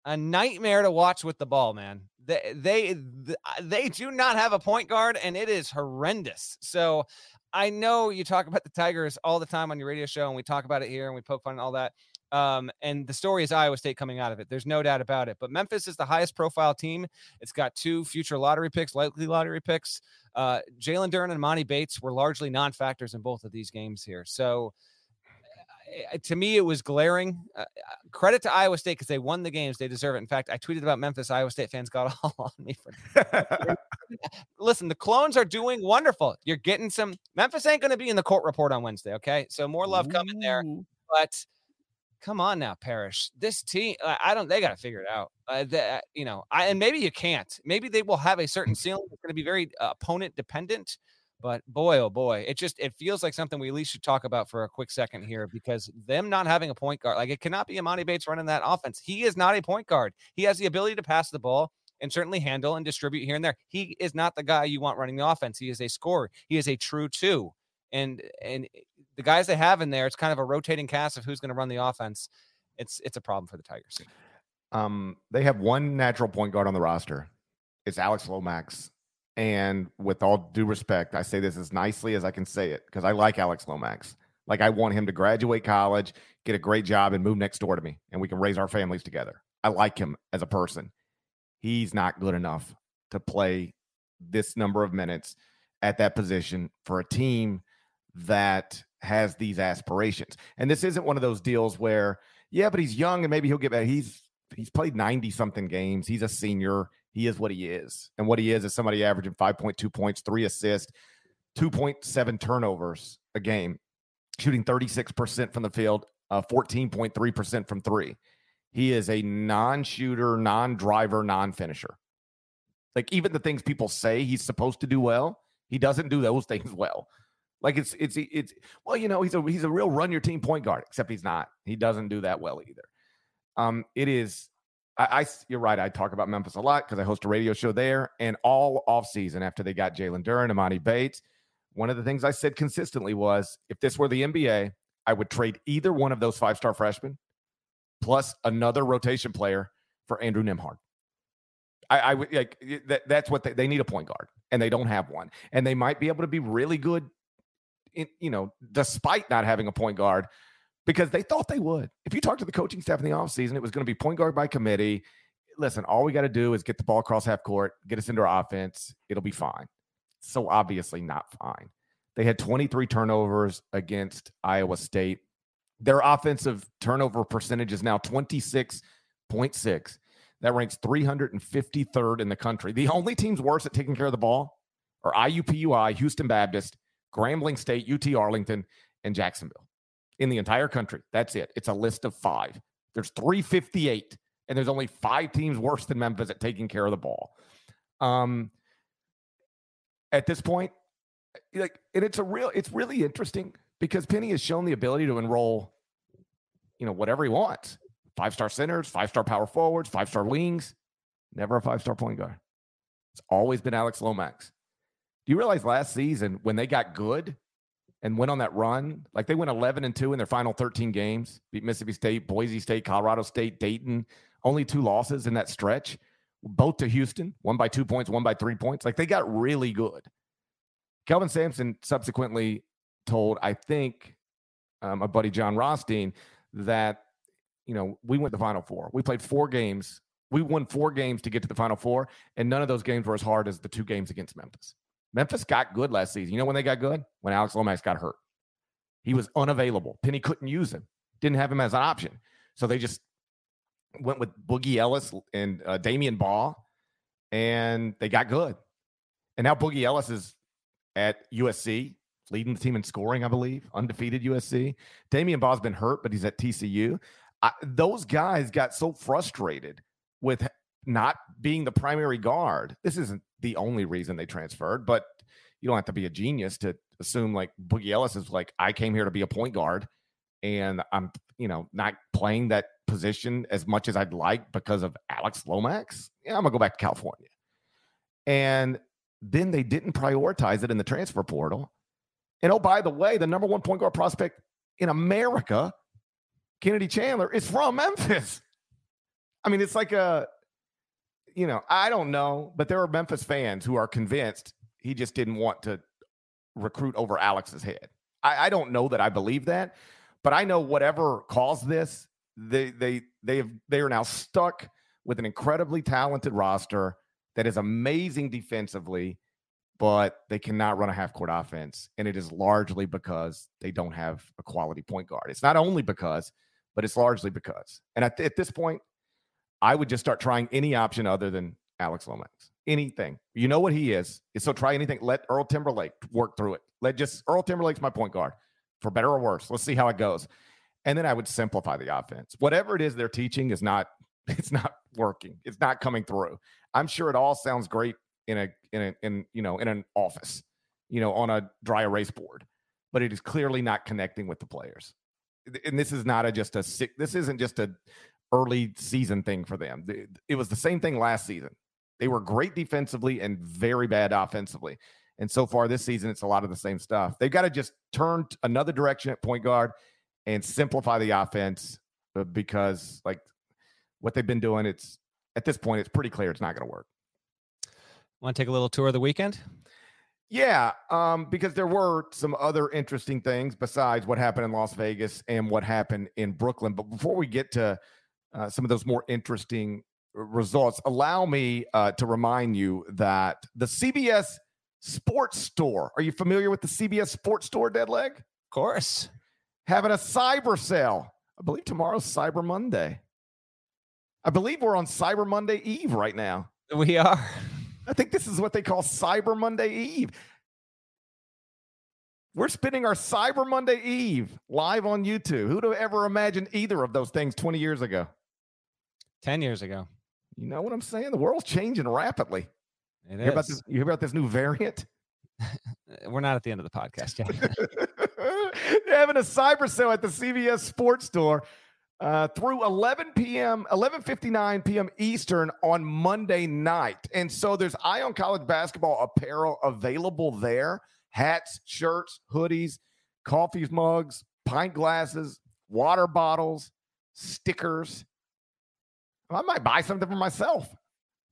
a nightmare to watch with the ball, man. They they they do not have a point guard, and it is horrendous. So I know you talk about the Tigers all the time on your radio show, and we talk about it here, and we poke fun and all that. Um, and the story is Iowa State coming out of it. There's no doubt about it. But Memphis is the highest profile team. It's got two future lottery picks, likely lottery picks. Uh, Jalen Duren and Emoni Bates were largely non factors in both of these games here. So to me, it was glaring. Uh, uh credit to Iowa State because they won the games. They deserve it. In fact, I tweeted about Memphis. Iowa State fans got all on me for. Listen, the clones are doing wonderful. You're getting some. Memphis ain't going to be in the court report on Wednesday. Okay, so more love coming there. But come on now, Parrish. This team, I don't. They got to figure it out. Uh, the, you know, I, and maybe you can't. Maybe they will have a certain ceiling. It's going to be very uh, opponent dependent. But boy, oh boy, it just it feels like something we at least should talk about for a quick second here because them not having a point guard, like it cannot be Emoni Bates running that offense. He is not a point guard. He has the ability to pass the ball and certainly handle and distribute here and there. He is not the guy you want running the offense. He is a scorer. He is a true two. And and the guys they have in there, it's kind of a rotating cast of who's going to run the offense. It's it's a problem for the Tigers. Um, they have one natural point guard on the roster. It's Alex Lomax. And with all due respect, I say this as nicely as I can say it because I like Alex Lomax. Like I want him to graduate college, get a great job, and move next door to me, and we can raise our families together. I like him as a person. He's not good enough to play this number of minutes at that position for a team that has these aspirations. And this isn't one of those deals where, yeah, but he's young and maybe he'll get back. He's he's played 90 something games. He's a senior. He is what he is. And what he is is somebody averaging 5.2 points, three assists, 2.7 turnovers a game, shooting 36% from the field, uh, 14.3% from three. He is a non shooter, non driver, non finisher. Like even the things people say he's supposed to do well, he doesn't do those things well. Like it's it's it's well, you know, he's a he's a real run your team point guard, except he's not. He doesn't do that well either. Um, it is. I, I you're right. I talk about Memphis a lot because I host a radio show there, and all off season after they got Jalen Duren, Emoni Bates, one of the things I said consistently was, if this were the NBA, I would trade either one of those five star freshmen plus another rotation player for Andrew Nembhard. I, I would like that. That's what they, they need a point guard, and they don't have one. And they might be able to be really good in, you know, despite not having a point guard, because they thought they would. If you talk to the coaching staff in the offseason, it was going to be point guard by committee. Listen, all we got to do is get the ball across half court, get us into our offense. It'll be fine. So obviously not fine. They had 23 turnovers against Iowa State. Their offensive turnover percentage is now 26.6. That ranks 353rd in the country. The only teams worse at taking care of the ball are IUPUI, Houston Baptist, Grambling State, UT Arlington, and Jacksonville in the entire country. That's it. It's a list of five. There's 358, and there's only five teams worse than Memphis at taking care of the ball. Um, at this point, like, and it's a real, it's really interesting because Penny has shown the ability to enroll, you know, whatever he wants. Five star centers, five star power forwards, five star wings, never a five star point guard. It's always been Alex Lomax. Do you realize last season when they got good and went on that run. Like they went 11 and 2 in their final 13 games, beat Mississippi State, Boise State, Colorado State, Dayton, only two losses in that stretch, both to Houston, one by two points, one by three points. Like they got really good. Kelvin Sampson subsequently told, I think, um, my buddy Jon Rothstein, that, you know, we went the final four. We played four games. We won four games to get to the final four, and none of those games were as hard as the two games against Memphis. Memphis got good last season. You know when they got good? When Alex Lomax got hurt. He was unavailable. Penny couldn't use him, didn't have him as an option. So they just went with Boogie Ellis and uh, Damion Baugh, and they got good. And now Boogie Ellis is at USC, leading the team in scoring, I believe, undefeated USC. Damion Baugh's been hurt, but he's at TCU. I, those guys got so frustrated with not being the primary guard. This isn't the only reason they transferred, but you don't have to be a genius to assume like Boogie Ellis is like, I came here to be a point guard and I'm, you know, not playing that position as much as I'd like because of Alex Lomax. Yeah, I'm gonna go back to California. And then they didn't prioritize it in the transfer portal. And oh, by the way, the number one point guard prospect in America, Kennedy Chandler, is from Memphis. I mean, it's like a you know, I don't know, but there are Memphis fans who are convinced he just didn't want to recruit over Alex's head. I, I don't know that I believe that, but I know whatever caused this, they they they have they are now stuck with an incredibly talented roster that is amazing defensively, but they cannot run a half court offense. And it is largely because they don't have a quality point guard. It's not only because, but it's largely because. And at, at this point, I would just start trying any option other than Alex Lomax. Anything. You know what he is. So try anything. Let Earl Timberlake work through it. Let just Earl Timberlake's my point guard for better or worse. Let's see how it goes. And then I would simplify the offense. Whatever it is they're teaching is not it's not working. It's not coming through. I'm sure it all sounds great in a in a in you know in an office, you know, on a dry erase board, but it is clearly not connecting with the players. And this is not a just a sick. This isn't just a early season thing for them. It was the same thing last season. They were great defensively and very bad offensively. And so far this season, it's a lot of the same stuff. They've got to just turn another direction at point guard and simplify the offense uh, because, like, what they've been doing, it's at this point, it's pretty clear it's not going to work. Want to take a little tour of the weekend? Yeah, um, because there were some other interesting things besides what happened in Las Vegas and what happened in Brooklyn. But before we get to uh, some of those more interesting results, allow me uh, to remind you that the CBS Sports Store. Are you familiar with the CBS Sports Store, Deadleg? Of course. Having a cyber sale. I believe tomorrow's Cyber Monday. I believe we're on Cyber Monday Eve right now. We are. I think this is what they call Cyber Monday Eve. We're spending our Cyber Monday Eve live on YouTube. Who'd have ever imagined either of those things 20 years ago? 10 years ago. You know what I'm saying? The world's changing rapidly. It you hear, about this, you hear about this new variant? We're not at the end of the podcast yet. They're having a cyber sale at the CBS Sports Store uh, through 11 p.m., 11:59 p.m. Eastern on Monday night, and so there's Eye on College basketball apparel available there: hats, shirts, hoodies, coffee mugs, pint glasses, water bottles, stickers. I might buy something for myself.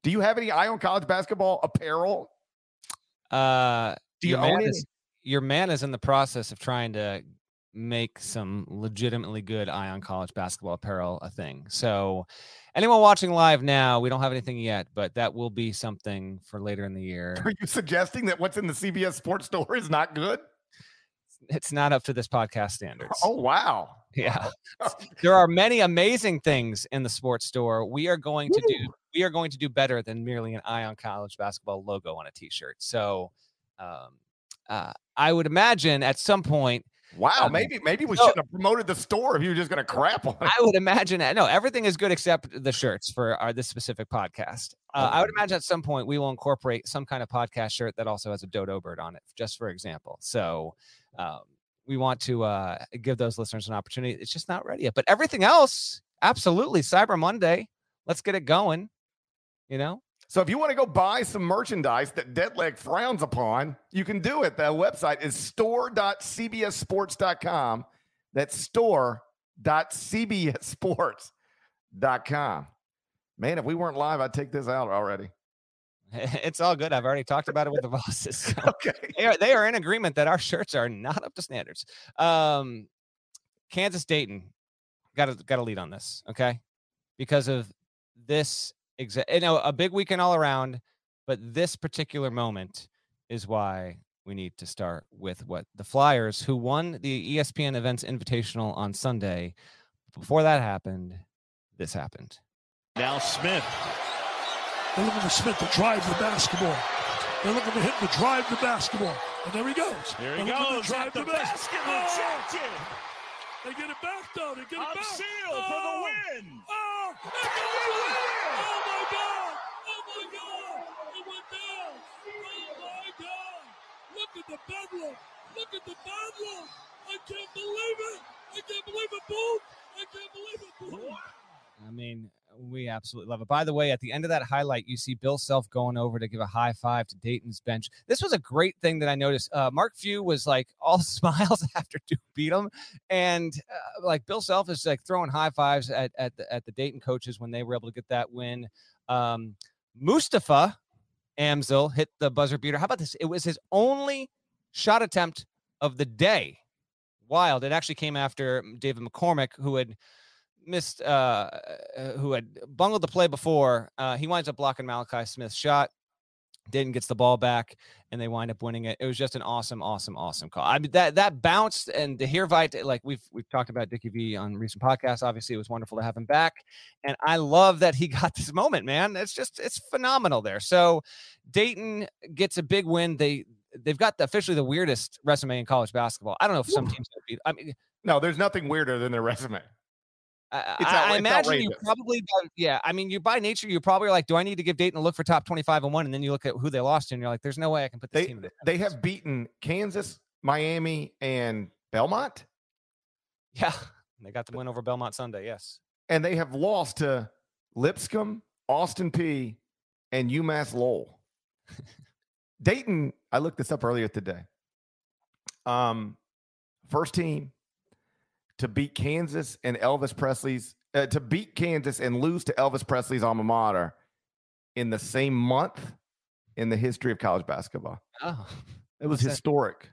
Do you have any Eye on College basketball apparel? Uh, Do you own it? Your man is in the process of trying to make some legitimately good Eye on College basketball apparel a thing. So, anyone watching live now, we don't have anything yet, but that will be something for later in the year. Are you suggesting that what's in the CBS Sports Store is not good? It's not up to this podcast standards. Oh wow. Yeah. there are many amazing things in the sports store. We are going to do we are going to do better than merely an Eye on College basketball logo on a t-shirt. So um, uh, I would imagine at some point Wow, um, maybe maybe we so, shouldn't have promoted the store if you were just going to crap on it. I would imagine that no, everything is good except the shirts for our this specific podcast. Uh, I would imagine at some point we will incorporate some kind of podcast shirt that also has a dodo bird on it, just for example. So um, we want to uh, give those listeners an opportunity. It's just not ready yet, but everything else, absolutely, Cyber Monday. Let's get it going. You know, So if you want to go buy some merchandise that Deadleg frowns upon, you can do it. The website is store.cbssports.com. That's store.cbssports.com. Man, if we weren't live, I'd take this out already. It's all good. I've already talked about it with the bosses. so Okay. they are they are in agreement that our shirts are not up to standards. Um, Kansas Dayton got to got to lead on this, okay? Because of this exact, you know, a big weekend all around, but this particular moment is why we need to start with what the Flyers, who won the ESPN Events Invitational on Sunday. Before that happened, this happened. Now Smith. They're looking for Smith to drive the basketball. They're looking for him to drive the basketball. And there he goes. Here he They're goes. to drive the the basket. basketball. Oh! Rejected. They get it back, though. They get it back. Unsealed for the oh! win. Oh, it's over. oh my God. Oh my God. It went down. Oh my God. Look at the bedlam. Look at the bedlam. I can't believe it. I can't believe it, Boom. I can't believe it, Boom. I mean, we absolutely love it. By the way, at the end of that highlight, you see Bill Self going over to give a high five to Dayton's bench. This was a great thing that I noticed. Uh, Mark Few was like all smiles after Duke beat him, and uh, like Bill Self is like throwing high fives at at the, at the Dayton coaches when they were able to get that win. Um, Mustafa Amzil hit the buzzer beater. How about this? It was his only shot attempt of the day. Wild. It actually came after David McCormack, who had missed uh, uh who had bungled the play before uh he winds up blocking malachi smith's shot Dayton gets the ball back and they wind up winning it. It was just an awesome, awesome, awesome call. I mean that that bounced and the Hervite, like we've we've talked about Dickie V on recent podcasts. Obviously, it was wonderful to have him back. And I love that he got this moment, man. It's just it's phenomenal there. So Dayton gets a big win. They they've got the, officially the weirdest resume in college basketball. I don't know if some teams. I mean, No, there's nothing weirder than their resume. I, I- imagine you probably, yeah. I mean, you by nature, you probably are like, do I need to give Dayton a look for top twenty-five and one? And then you look at who they lost to, and you're like, there's no way I can put this They team in. the they have beaten Kansas, Miami, and Belmont, Yeah, they got the win over Belmont Sunday. Yes. and they have lost to Lipscomb, Austin Peay, and UMass Lowell. Dayton, I looked this up earlier today. Um, first team to beat Kansas and Elvis Presley's uh, to beat Kansas and lose to Elvis Presley's alma mater in the same month in the history of college basketball. Oh, It was historic.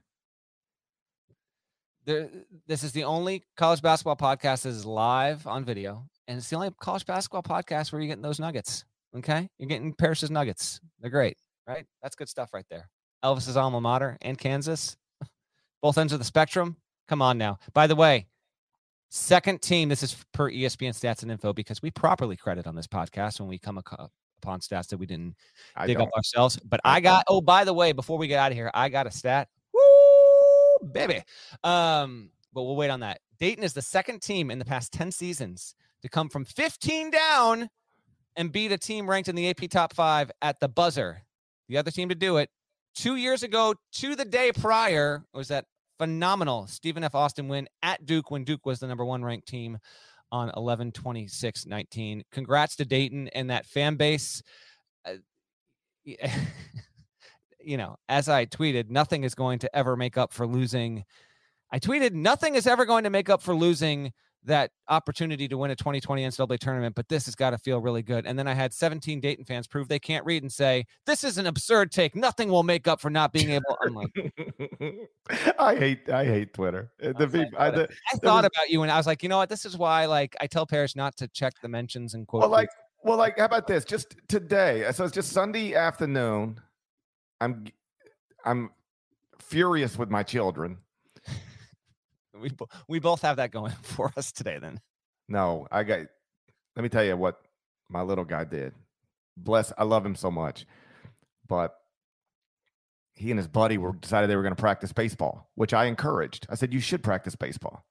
there. This is the only college basketball podcast that is live on video, and it's the only college basketball podcast where you're getting those nuggets. Okay, you're getting Parrish's nuggets. They're great, right? That's good stuff right there. Elvis's alma mater and Kansas, both ends of the spectrum. Come on now. By the way, second team. This is per ESPN stats and info because we properly credit on this podcast when we come upon stats that we didn't I dig don't. up ourselves. But I I got. Oh, by the way, before we get out of here, I got a stat. Woo, baby. Um, but we'll wait on that. Dayton is the second team in the past ten seasons to come from 15 down and beat a team ranked in the AP top five at the buzzer. The other team to do it two years ago to the day prior was that phenomenal Stephen F. Austin win at Duke when Duke was the number one ranked team on 11 26 19. Congrats to Dayton and that fan base. Uh, you know, as I tweeted, nothing is going to ever make up for losing. I tweeted, nothing is ever going to make up for losing that opportunity to win a 2020 NCAA tournament, but this has got to feel really good. And then I had 17 Dayton fans prove they can't read and say, This is an absurd take. Nothing will make up for not being able. I'm like, I hate I hate Twitter. Uh, The was like, people, I, the, I thought was- about you and I was like, you know what? This is why like I tell Parrish not to check the mentions and quote. well, like well, like how about this? Just today, so it's just Sunday afternoon. I'm I'm furious with my children. We, we both have that going for us today then. No, I got. Let me tell you what my little guy did. Bless, I love him so much, but he and his buddy were decided they were going to practice baseball, which I encouraged. I said you should practice baseball.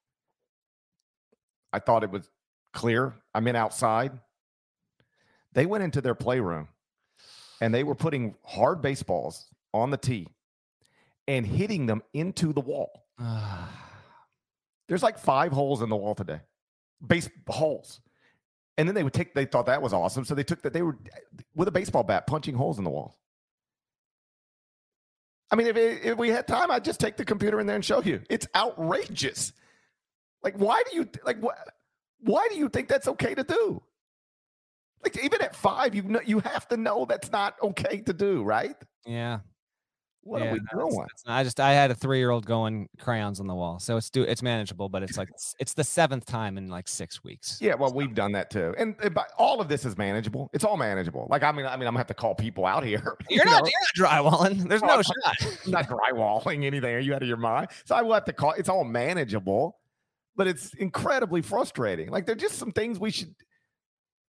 I thought it was clear. I'm in outside. They went into their playroom and they were putting hard baseballs on the tee and hitting them into the wall. Ah. There's like five holes in the wall today, base holes. And then they would take, they thought that was awesome. So they took that, they were with a baseball bat punching holes in the walls. I mean, if, it, if we had time, I'd just take the computer in there and show you. It's outrageous. Like, why do you, like, what, why do you think that's okay to do? Like, even at five, you know, you have to know that's not okay to do, right? Yeah. What yeah, are we doing? not- I just I had a three year old going crayons on the wall, so it's do it's manageable, but it's like it's, it's the seventh time in like six weeks. Yeah, well, we've done that too, and, and all of this is manageable. It's all manageable. Like, I mean, I mean, I'm gonna have to call people out here. You're you not, know? you're not drywalling. There's Oh, no I'm shot. I'm not drywalling anything. Are you out of your mind? So I will have to call. It's all manageable, but it's incredibly frustrating. Like, there're just some things we should.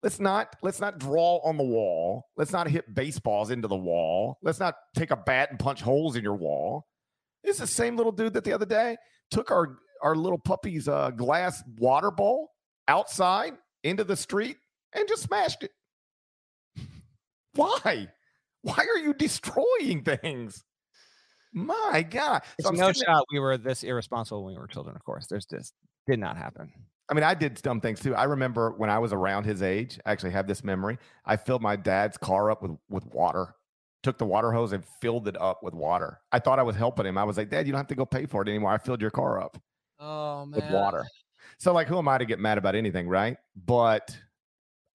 Let's not let's not draw on the wall. Let's not hit baseballs into the wall. Let's not take a bat and punch holes in your wall. It's the same little dude that the other day took our our little puppy's uh, glass water bowl outside into the street and just smashed it. Why? Why are you destroying things? My God. So no shot we were this irresponsible when we were children. Of course, there's just did not happen. I mean, I did dumb things too. I remember when I was around his age, I actually have this memory. I filled my dad's car up with, with water, took the water hose and filled it up with water. I thought I was helping him. I was like, Dad, you don't have to go pay for it anymore. I filled your car up Oh with water. So, like, who am I to get mad about anything, right? But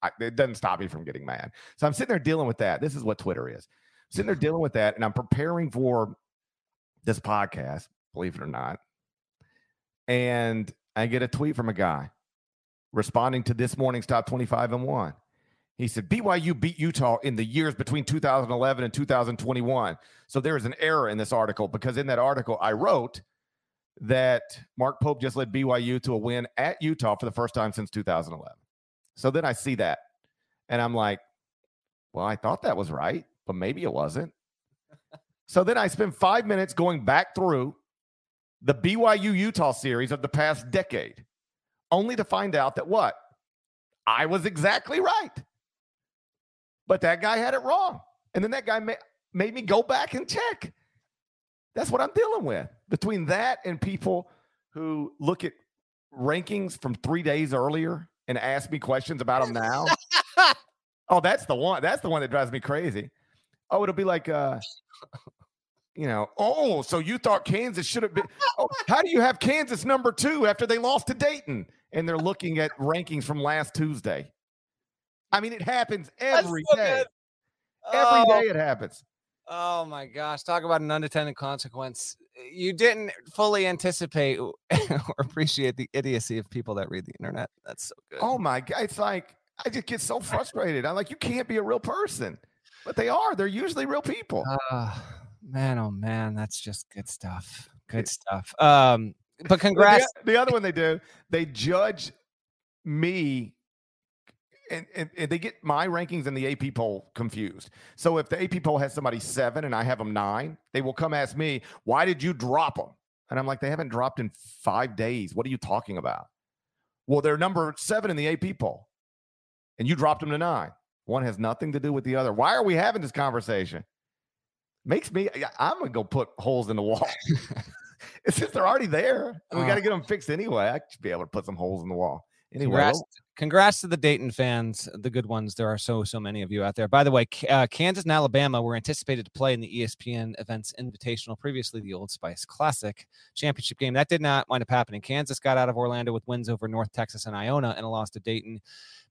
I, it doesn't stop me from getting mad. So I'm sitting there dealing with that. This is what Twitter is. sitting there dealing with that, and I'm preparing for this podcast, believe it or not. And I get a tweet from a guy responding to this morning's top 25 and one. He said, BYU beat Utah in the years between 2011 and 2021. So there is an error in this article because in that article I wrote that Mark Pope just led BYU to a win at Utah for the first time since 2011. So then I see that and I'm like, well, I thought that was right, but maybe it wasn't. so then I spend five minutes going back through the BYU Utah series of the past decade, only to find out that what? I was exactly right. But that guy had it wrong. And then that guy ma- made me go back and check. That's what I'm dealing with. Between that and people who look at rankings from three days earlier and ask me questions about them now. oh, that's the one. That's the one that drives me crazy. Oh, it'll be like, uh, you know, oh, so you thought Kansas should have been. Oh, how do you have Kansas number two after they lost to Dayton? And they're looking at rankings from last Tuesday. I mean, it happens every so day. Oh. day it happens. Oh my gosh, talk about an unintended consequence. You didn't fully anticipate or appreciate the idiocy of people that read the internet. That's so good. Oh my god, it's like I just get so frustrated. I'm like, you can't be a real person, but they are. They're usually real people. Ah, man, oh man, that's just good stuff. Good stuff. Um, but congrats. The, the other one they do, they judge me. And, and, and they get my rankings and the AP poll confused. So if the AP poll has somebody seven and I have them nine, they will come ask me, why did you drop them? And I'm like, they haven't dropped in five days. What are you talking about? Well, they're number seven in the AP poll, and you dropped them to nine. One has nothing to do with the other. Why are we having this conversation? Makes me, I'm to go put holes in the wall. since they're already there. we got to Uh. get them fixed anyway. I should be able to put some holes in the wall. Anyway, Congrats, congrats to the Dayton fans, the good ones. There are so so many of you out there. By the way, uh, Kansas and Alabama were anticipated to play in the ESPN Events Invitational, previously the Old Spice Classic championship game. That did not wind up happening. Kansas got out of Orlando with wins over North Texas and Iona, and a loss to Dayton.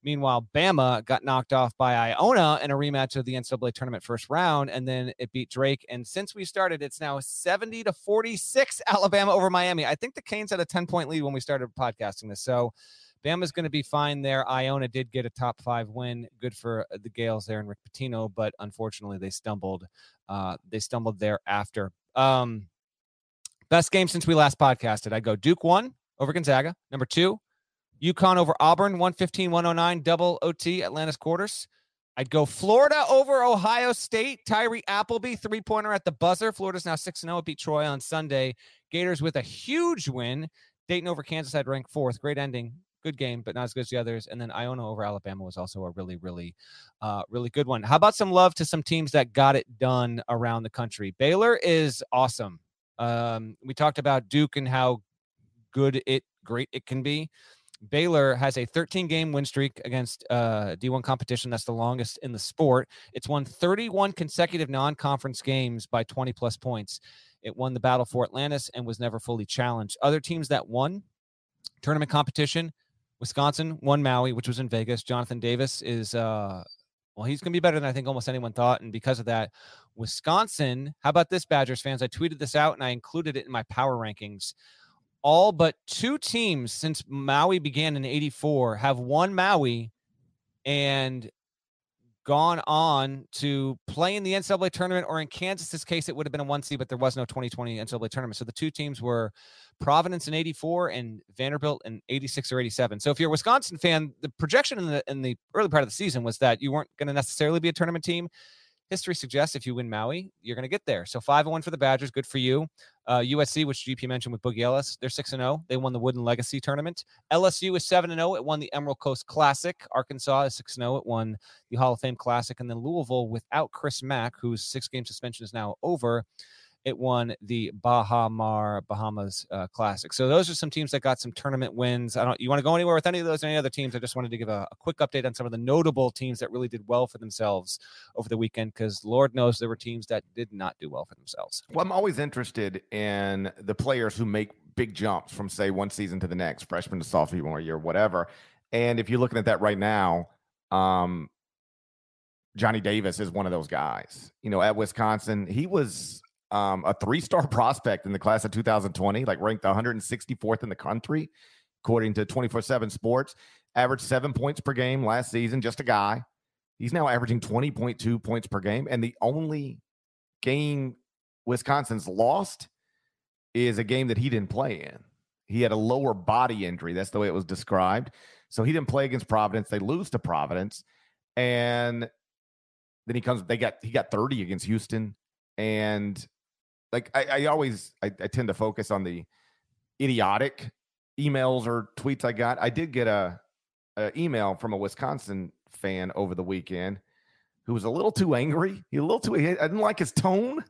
Meanwhile, Bama got knocked off by Iona in a rematch of the NCAA tournament first round, and then it beat Drake. And since we started, it's now 70 to 46 Alabama over Miami. I think the Canes had a 10 point lead when we started podcasting this. So Bama's going to be fine there. Iona did get a top five win. Good for uh, the Gaels there and Rick Pitino, but unfortunately they stumbled. Uh, they stumbled there after. Um, best game since we last podcasted. I go Duke one over Gonzaga. Number two, UConn over Auburn, 115 109, double OT, Atlantis quarters. I'd go Florida over Ohio State. Tyree Appleby, three pointer at the buzzer. Florida's now 6 0. Beat Troy on Sunday. Gators with a huge win. Dayton over Kansas, I'd rank fourth. Great ending. Good game, but not as good as the others. And then Iona over Alabama was also a really, really, uh, really good one. How about some love to some teams that got it done around the country? Baylor is awesome. Um, we talked about Duke and how good it, great it can be. Baylor has a 13 game win streak against uh, D1 competition. That's the longest in the sport. It's won 31 consecutive non conference games by 20 plus points. It won the battle for Atlantis and was never fully challenged. Other teams that won tournament competition Wisconsin won Maui, which was in Vegas. Jonathan Davis is, uh, well, he's going to be better than I think almost anyone thought. And because of that, Wisconsin, how about this, Badgers fans? I tweeted this out and I included it in my power rankings all but two teams since Maui began in 84 have won Maui and gone on to play in the NCAA tournament, or in Kansas's case, it would have been a one seed, but there was no 2020 NCAA tournament. So the two teams were Providence in 84 and Vanderbilt in 86 or 87. So if you're a Wisconsin fan, the projection in the in the early part of the season was that you weren't going to necessarily be a tournament team history suggests if you win Maui, you're going to get there. So five and one for the Badgers, good for you. Uh, USC, which GP mentioned with Boogie Ellis, they're six and zero. Oh. They won the Wooden Legacy tournament. LSU is seven and zero. Oh. It won the Emerald Coast Classic. Arkansas is six and zero. Oh. It won the Hall of Fame Classic, and then Louisville, without Chris Mack, whose six game suspension is now over, it won the Baha Mar Bahamas uh, Classic. So those are some teams that got some tournament wins. I don't. You want to go anywhere with any of those? Any other teams? I just wanted to give a, a quick update on some of the notable teams that really did well for themselves over the weekend, because Lord knows there were teams that did not do well for themselves. Well, I'm always interested in the players who make big jumps from say one season to the next, freshman to sophomore year, whatever. And if you're looking at that right now, um, Johnny Davis is one of those guys. You know, at Wisconsin, he was um, a three star prospect in the class of 2020, like ranked 164th in the country, according to 24 7 Sports. Averaged seven points per game last season, just a guy. He's now averaging 20.2 points per game. And the only game Wisconsin's lost is a game that he didn't play in. He had a lower body injury. That's the way it was described. So he didn't play against Providence. They lose to Providence. And then he comes, they got, he got 30 against Houston. And like I, I always I, I, tend to focus on the idiotic emails or tweets I got. I did get a, a, email from a Wisconsin fan over the weekend who was a little too angry. He a little too I didn't like his tone,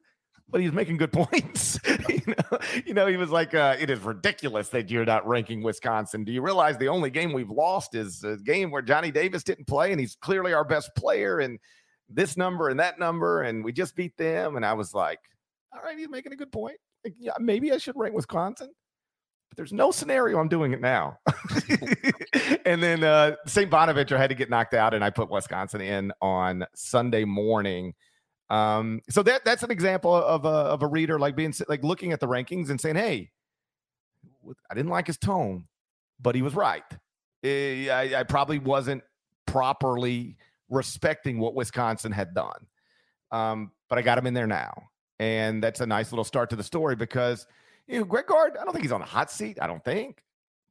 but he was making good points. you know, you know, he was like, uh, "It is ridiculous that you're not ranking Wisconsin. Do you realize the only game we've lost is a game where Johnny Davis didn't play, and he's clearly our best player, and this number and that number, and we just beat them." And I was like all right, he's making a good point. Like, yeah, maybe I should rank Wisconsin, but there's no scenario I'm doing it now. and then uh, St. Bonaventure had to get knocked out, and I put Wisconsin in on Sunday morning. Um, so that that's an example of a of a reader like being like looking at the rankings and saying, "Hey, I didn't like his tone, but he was right. Eh, I, I probably wasn't properly respecting what Wisconsin had done, um, but I got him in there now." And that's a nice little start to the story because, you know, Greg Gard, I don't think he's on the hot seat. I don't think.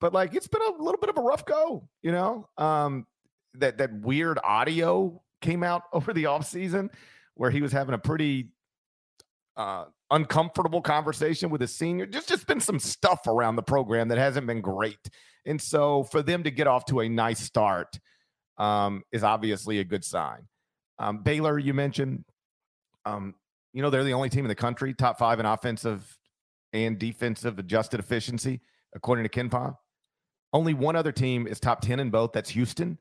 But like it's been a little bit of a rough go, you know. Um, that that weird audio came out over the offseason where he was having a pretty uh, uncomfortable conversation with a senior. Just just been some stuff around the program that hasn't been great. And so for them to get off to a nice start um, is obviously a good sign. Um, Baylor, you mentioned, um, you know, they're the only team in the country, top five in offensive and defensive adjusted efficiency, according to KenPom. Only one other team is top 10 in both. That's Houston.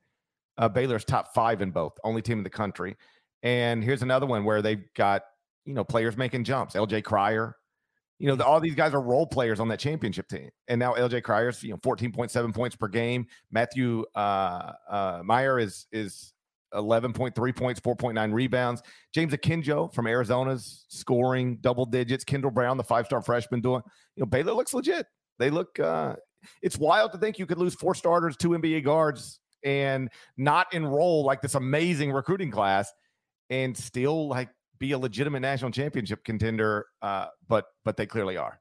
Uh, Baylor's top five in both, only team in the country. And here's another one where they've got, you know, players making jumps. LJ Cryer, you know, the, all these guys are role players on that championship team. And now LJ Cryer's, you know, 14.7 points per game. Matthew uh, uh, Mayer is is 11.3 points, 4.9 rebounds. James Akinjo from Arizona's scoring double digits. Kendall Brown, the five star freshman, doing, you know, Baylor looks legit. They look, uh, it's wild to think you could lose four starters, two NBA guards, and not enroll like this amazing recruiting class and still like be a legitimate national championship contender. Uh, but, but they clearly are.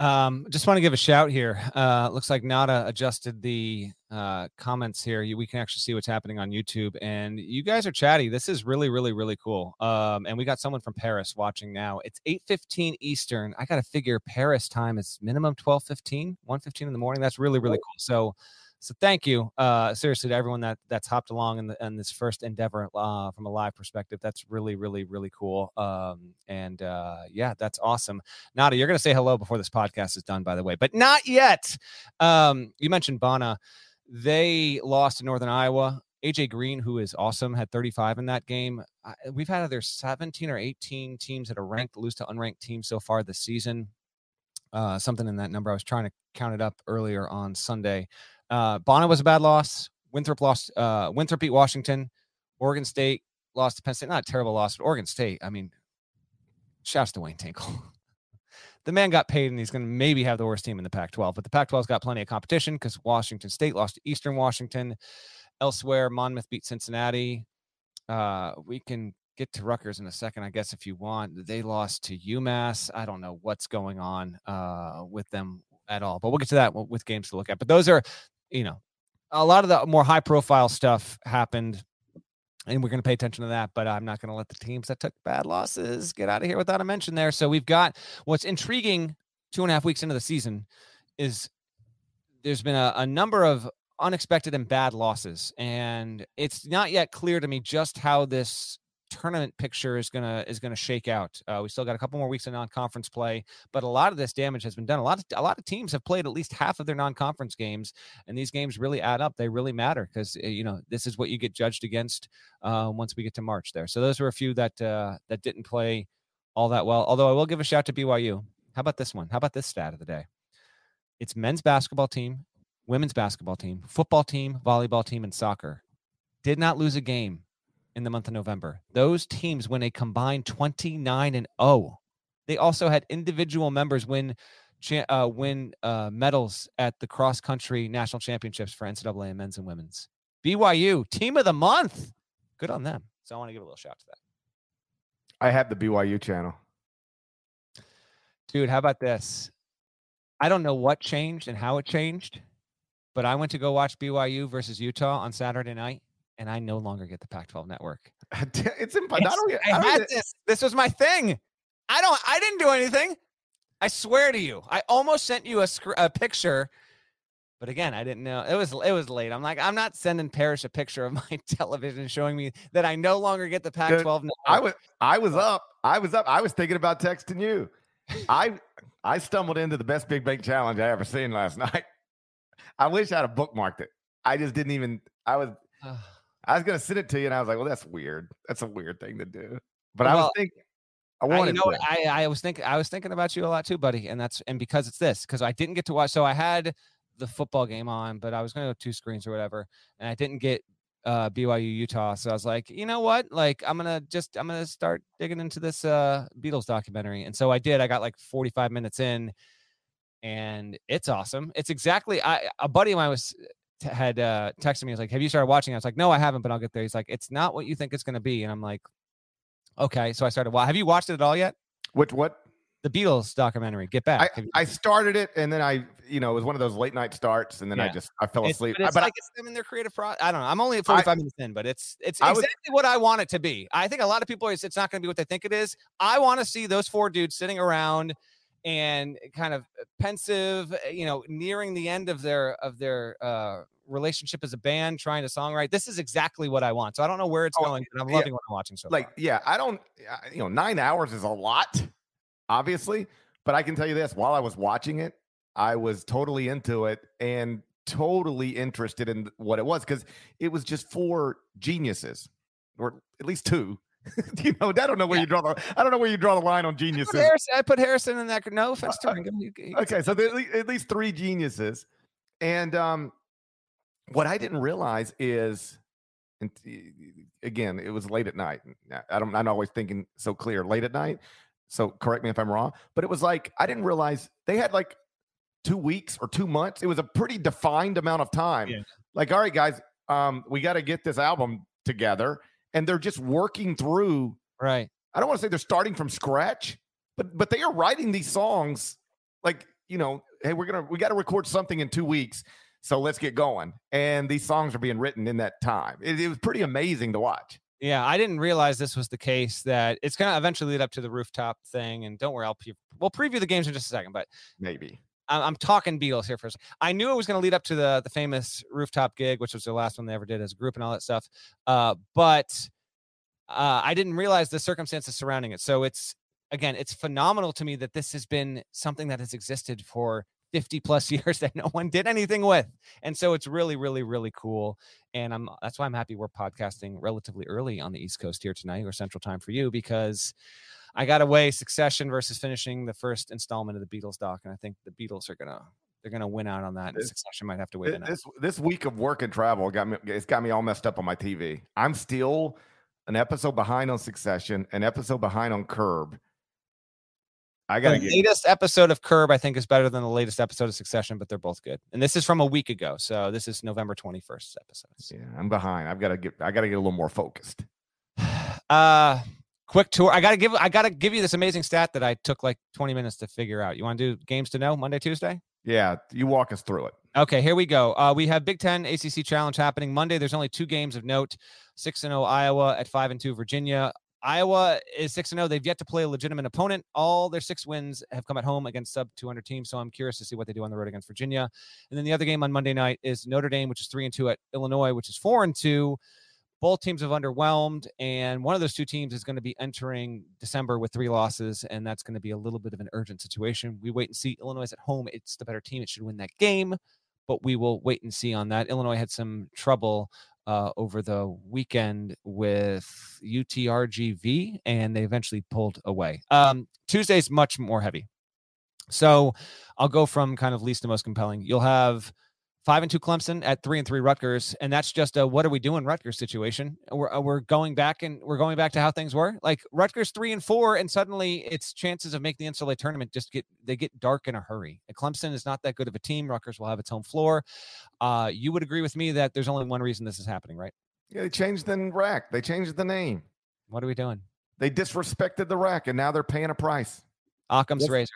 Um, just want to give a shout here. Uh, looks like Nada adjusted the uh, comments here. You, we can actually see what's happening on YouTube, and you guys are chatty. This is really, really, really cool. Um, and we got someone from Paris watching now. It's eight fifteen Eastern. I got to figure Paris time is minimum 12, 15, 1 15 in the morning. That's really, really cool. So So thank you, uh, seriously, to everyone that that's hopped along in, the, in this first endeavor uh, from a live perspective. That's really, really, really cool. Um, and uh, yeah, that's awesome. Nada, you're going to say hello before this podcast is done, by the way, but not yet. Um, you mentioned Bona. They lost to Northern Iowa. AJ Green, who is awesome, had 35 in that game. We've had either 17 or 18 teams that are ranked lose to unranked teams so far this season. Uh, something in that number. I was trying to count it up earlier on Sunday. Uh, Bona was a bad loss. Winthrop lost. Uh, Winthrop beat Washington. Oregon State lost to Penn State. Not a terrible loss, but Oregon State. I mean, shouts to Wayne Tinkle. the man got paid, and he's going to maybe have the worst team in the Pac-12. But the Pac-12's got plenty of competition because Washington State lost to Eastern Washington. Elsewhere, Monmouth beat Cincinnati. Uh, we can get to Rutgers in a second, I guess, if you want. They lost to UMass. I don't know what's going on uh, with them at all, but we'll get to that with games to look at. But those are, you know, a lot of the more high profile stuff happened, and we're going to pay attention to that. But I'm not going to let the teams that took bad losses get out of here without a mention there. So we've got what's intriguing two and a half weeks into the season is there's been a, a number of unexpected and bad losses and it's not yet clear to me just how this tournament picture is gonna is gonna shake out. Uh, we still got a couple more weeks of non-conference play but a lot of this damage has been done. A lot of a lot of teams have played at least half of their non-conference games and these games really add up. They really matter because you know this is what you get judged against uh, once we get to march there. So those were a few that uh, that didn't play all that well although i will give a shout to byu how about this one? How about this stat of the day? It's men's basketball team women's basketball team, football team, volleyball team, and soccer did not lose a game in the month of November. Those teams win a combined 29 and 0. They also had individual members win uh, win uh, medals at the cross country national championships for NCAA men's and women's. BYU team of the month. Good on them. So I want to give a little shout to that. I have the BYU channel. Dude, how about this? I don't know what changed and how it changed, but I went to go watch BYU versus Utah on Saturday night, and I no longer get the Pac-12 network. it's imp- I, don't, I, I had this. This was my thing. I don't. I didn't do anything. I swear to you. I almost sent you a, sc- a picture, but again, I didn't know it was. It was late. I'm like, I'm not sending Parrish a picture of my television showing me that I no longer get the Pac-12 network. I was. I was up. I was up. I was thinking about texting you. I I stumbled into the best big Bang challenge I ever seen last night. I wish I'd have bookmarked it. I just didn't even. I was. I was gonna send it to you, and I was like, "Well, that's weird. That's a weird thing to do." But well, I was thinking. I wanted. You know, I I was thinking. I was thinking about you a lot too, buddy. And that's and because it's this because I didn't get to watch. So I had the football game on, but I was going to go two screens or whatever, and I didn't get uh BYU Utah. So I was like, you know what? Like I'm gonna just I'm gonna start digging into this uh Beatles documentary. And so I did. I got like 45 minutes in and it's awesome. It's exactly I a buddy of mine was t- had uh texted me. He's like, "Have you started watching?" I was like, "No, I haven't, but I'll get there." He's like, "It's not what you think it's going to be," and I'm like, "Okay." So I started. Well, have you watched it at all yet? Which what? The Beatles documentary. Get back. I, I started it, and then I, you know, it was one of those late night starts, and then yeah. I just I fell asleep. It's, but it's but like I, it's them in their creative process. I don't know. I'm only at 45 I, minutes in, but it's it's exactly was, what I want it to be. I think a lot of people it's, it's not going to be what they think it is. I want to see those four dudes sitting around and kind of pensive, eh, you know, nearing the end of their of their uh, relationship as a band, trying to songwrite. This is exactly what I want. So I don't know where it's oh, going, but I'm loving what I'm watching so like, far. yeah, I don't, you know, nine hours is a lot, obviously, but I can tell you this: while I was watching it, I was totally into it and totally interested in what it was because it was just four geniuses, or at least two you know, I don't know where yeah. you draw the. I don't know where you draw the line on geniuses. I put Harrison, I put Harrison in that. No offense to him. okay, so at least three geniuses, and um, what I didn't realize is, and again, it was late at night. I don't. I'm not always thinking so clear late at night. So correct me if I'm wrong, but it was like I didn't realize they had like two weeks or two months. It was a pretty defined amount of time. Yeah. Like, all right, guys, um, we got to get this album together and they're just working through. Right. I don't want to say they're starting from scratch, but but they are writing these songs like you know, hey, we're gonna we got to record something in two weeks, so let's get going. And these songs are being written in that time. It, it was pretty amazing to watch. Yeah, I didn't realize this was the case. That it's to eventually lead up to the rooftop thing. And don't worry, I'll pre- we'll preview the games in just a second. But maybe I'm talking Beatles here first. I knew it was going to lead up to the the famous rooftop gig, which was the last one they ever did as a group and all that stuff. Uh, but uh, I didn't realize the circumstances surrounding it. So it's again, it's phenomenal to me that this has been something that has existed for 50 plus years that no one did anything with. And so it's really, really, really cool. And I'm that's why I'm happy we're podcasting relatively early on the East Coast here tonight or Central Time for you because I got away Succession versus finishing the first installment of the Beatles doc, and I think the Beatles are gonna they're gonna win out on that, and Succession might have to wait. Thi- a night. This this week of work and travel got me. It's got me all messed up on my TV. I'm still an episode behind on Succession, an episode behind on Curb. I got the get. latest episode of Curb, I think, is better than the latest episode of Succession, but they're both good. And this is from a week ago, so this is November 21st episodes. Yeah, I'm behind. I've got to get. I got to get a little more focused. Uh quick tour. I gotta give I gotta give you this amazing stat that I took like 20 minutes to figure out. You want to do games to know Monday, Tuesday? Yeah, you walk us through it. Okay, here we go. Uh, we have Big Ten ACC Challenge happening Monday. There's only two games of note: six and zero Iowa at five and two Virginia. Iowa is six and zero. They've yet to play a legitimate opponent. All their six wins have come at home against sub 200 teams. So I'm curious to see what they do on the road against Virginia. And then the other game on Monday night is Notre Dame, which is three and two at Illinois, which is four and two. Both teams have underwhelmed, and one of those two teams is going to be entering December with three losses, and that's going to be a little bit of an urgent situation. We wait and see. Illinois is at home; it's the better team; it should win that game, but we will wait and see on that. Illinois had some trouble uh, over the weekend with UTRGV, and they eventually pulled away. Um, Tuesday's much more heavy, so I'll go from kind of least to most compelling. You'll have five and two Clemson at three and three Rutgers, and that's just a what are we doing Rutgers situation. We're uh, we're going back and we're going back to how things were. Like Rutgers three and four, and suddenly its chances of making the NCAA tournament just get they get dark in a hurry. And Clemson is not that good of a team. Rutgers will have its home floor. Uh, you would agree with me that there's only one reason this is happening, right? Yeah, they changed the rack. They changed the name. What are we doing? They disrespected the rack, and now they're paying a price. Occam's Yes. razor.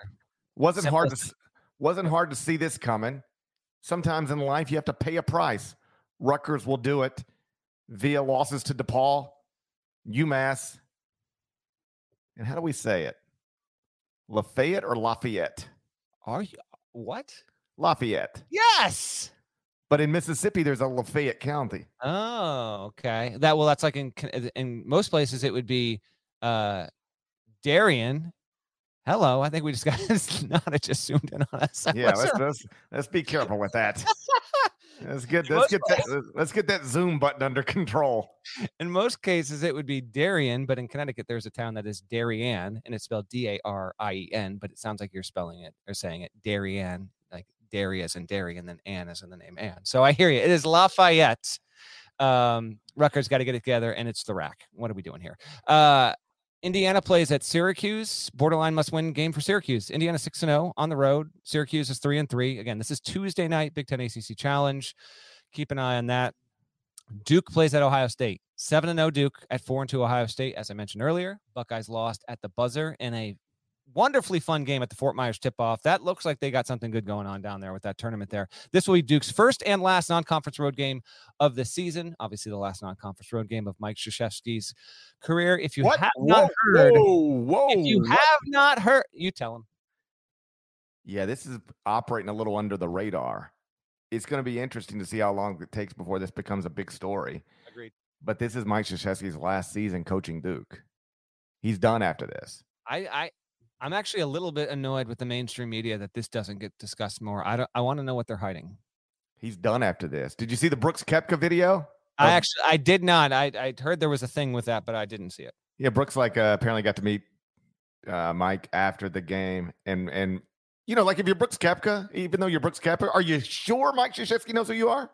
Wasn't hard to wasn't hard to see this coming. Sometimes in life you have to pay a price. Rutgers will do it via losses to DePaul, UMass, and how do we say it? Lafayette or Lafayette? Are you what? Lafayette. Yes. But in Mississippi, there's a Lafayette County. Oh, okay. That well, that's like in in most places it would be uh Darien. Hello, I think we just got Nana just zoomed in on us. Yeah, let's, let's let's be careful with that. Let's get let's get that let's get that zoom button under control. in most cases it would be Darien, but in Connecticut there's a town that is Darien and it's spelled D A R I E N, but it sounds like you're spelling it or saying it Darien, like Dairy as in dairy, and then Ann is in the name Ann. So I hear you. It is Lafayette. Um, Rutgers got to get it together, and it's the rack. What are we doing here? Uh, Indiana plays at Syracuse. Borderline must win game for Syracuse. Indiana 6 0 on the road. Syracuse is 3 and 3. Again, this is Tuesday night, Big Ten ACC Challenge. Keep an eye on that. Duke plays at Ohio State. 7 0 Duke at 4 and 2 Ohio State, as I mentioned earlier. Buckeyes lost at the buzzer in a wonderfully fun game at the Fort Myers tip off. That looks like they got something good going on down there with that tournament there. This will be Duke's first and last non conference road game of the season. Obviously, the last non conference road game of Mike Krzyzewski's career. If you What? have not Whoa, heard, Whoa, whoa. if you have not heard, you tell him. Yeah, this is operating a little under the radar. It's going to be interesting to see how long it takes before this becomes a big story. Agreed. But this is Mike Krzyzewski's last season coaching Duke. He's done after this. I, I, I'm actually a little bit annoyed with the mainstream media that this doesn't get discussed more. I don't. I want to know what they're hiding. He's done after this. Did you see the Brooks Koepka video? I actually, I did not. I, I heard there was a thing with that, but I didn't see it. Yeah, Brooks like uh, apparently got to meet uh, Mike after the game, and and you know, like if you're Brooks Koepka, even though you're Brooks Koepka, are you sure Mike Krzyzewski knows who you are?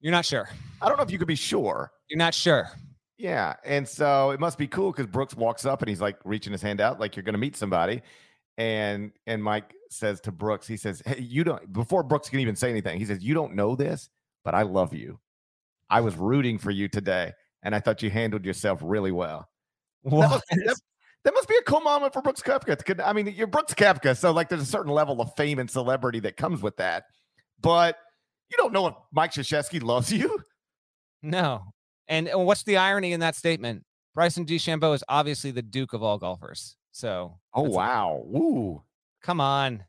You're not sure. I don't know if you could be sure. You're not sure. Yeah, and so it must be cool because Brooks walks up and he's like reaching his hand out, like you're going to meet somebody, and and Mike says to Brooks, he says, "Hey, you don't." Before Brooks can even say anything, he says, "You don't know this, but I love you. I was rooting for you today, and I thought you handled yourself really well." That must, that, that must be a cool moment for Brooks Koepka. It's I mean, you're Brooks Koepka, so like there's a certain level of fame and celebrity that comes with that. But you don't know if Mike Krzyzewski loves you. No. And uh, what's the irony in that statement? Bryson DeChambeau is obviously the Duke of all golfers. So, Oh a- wow, woo! come on.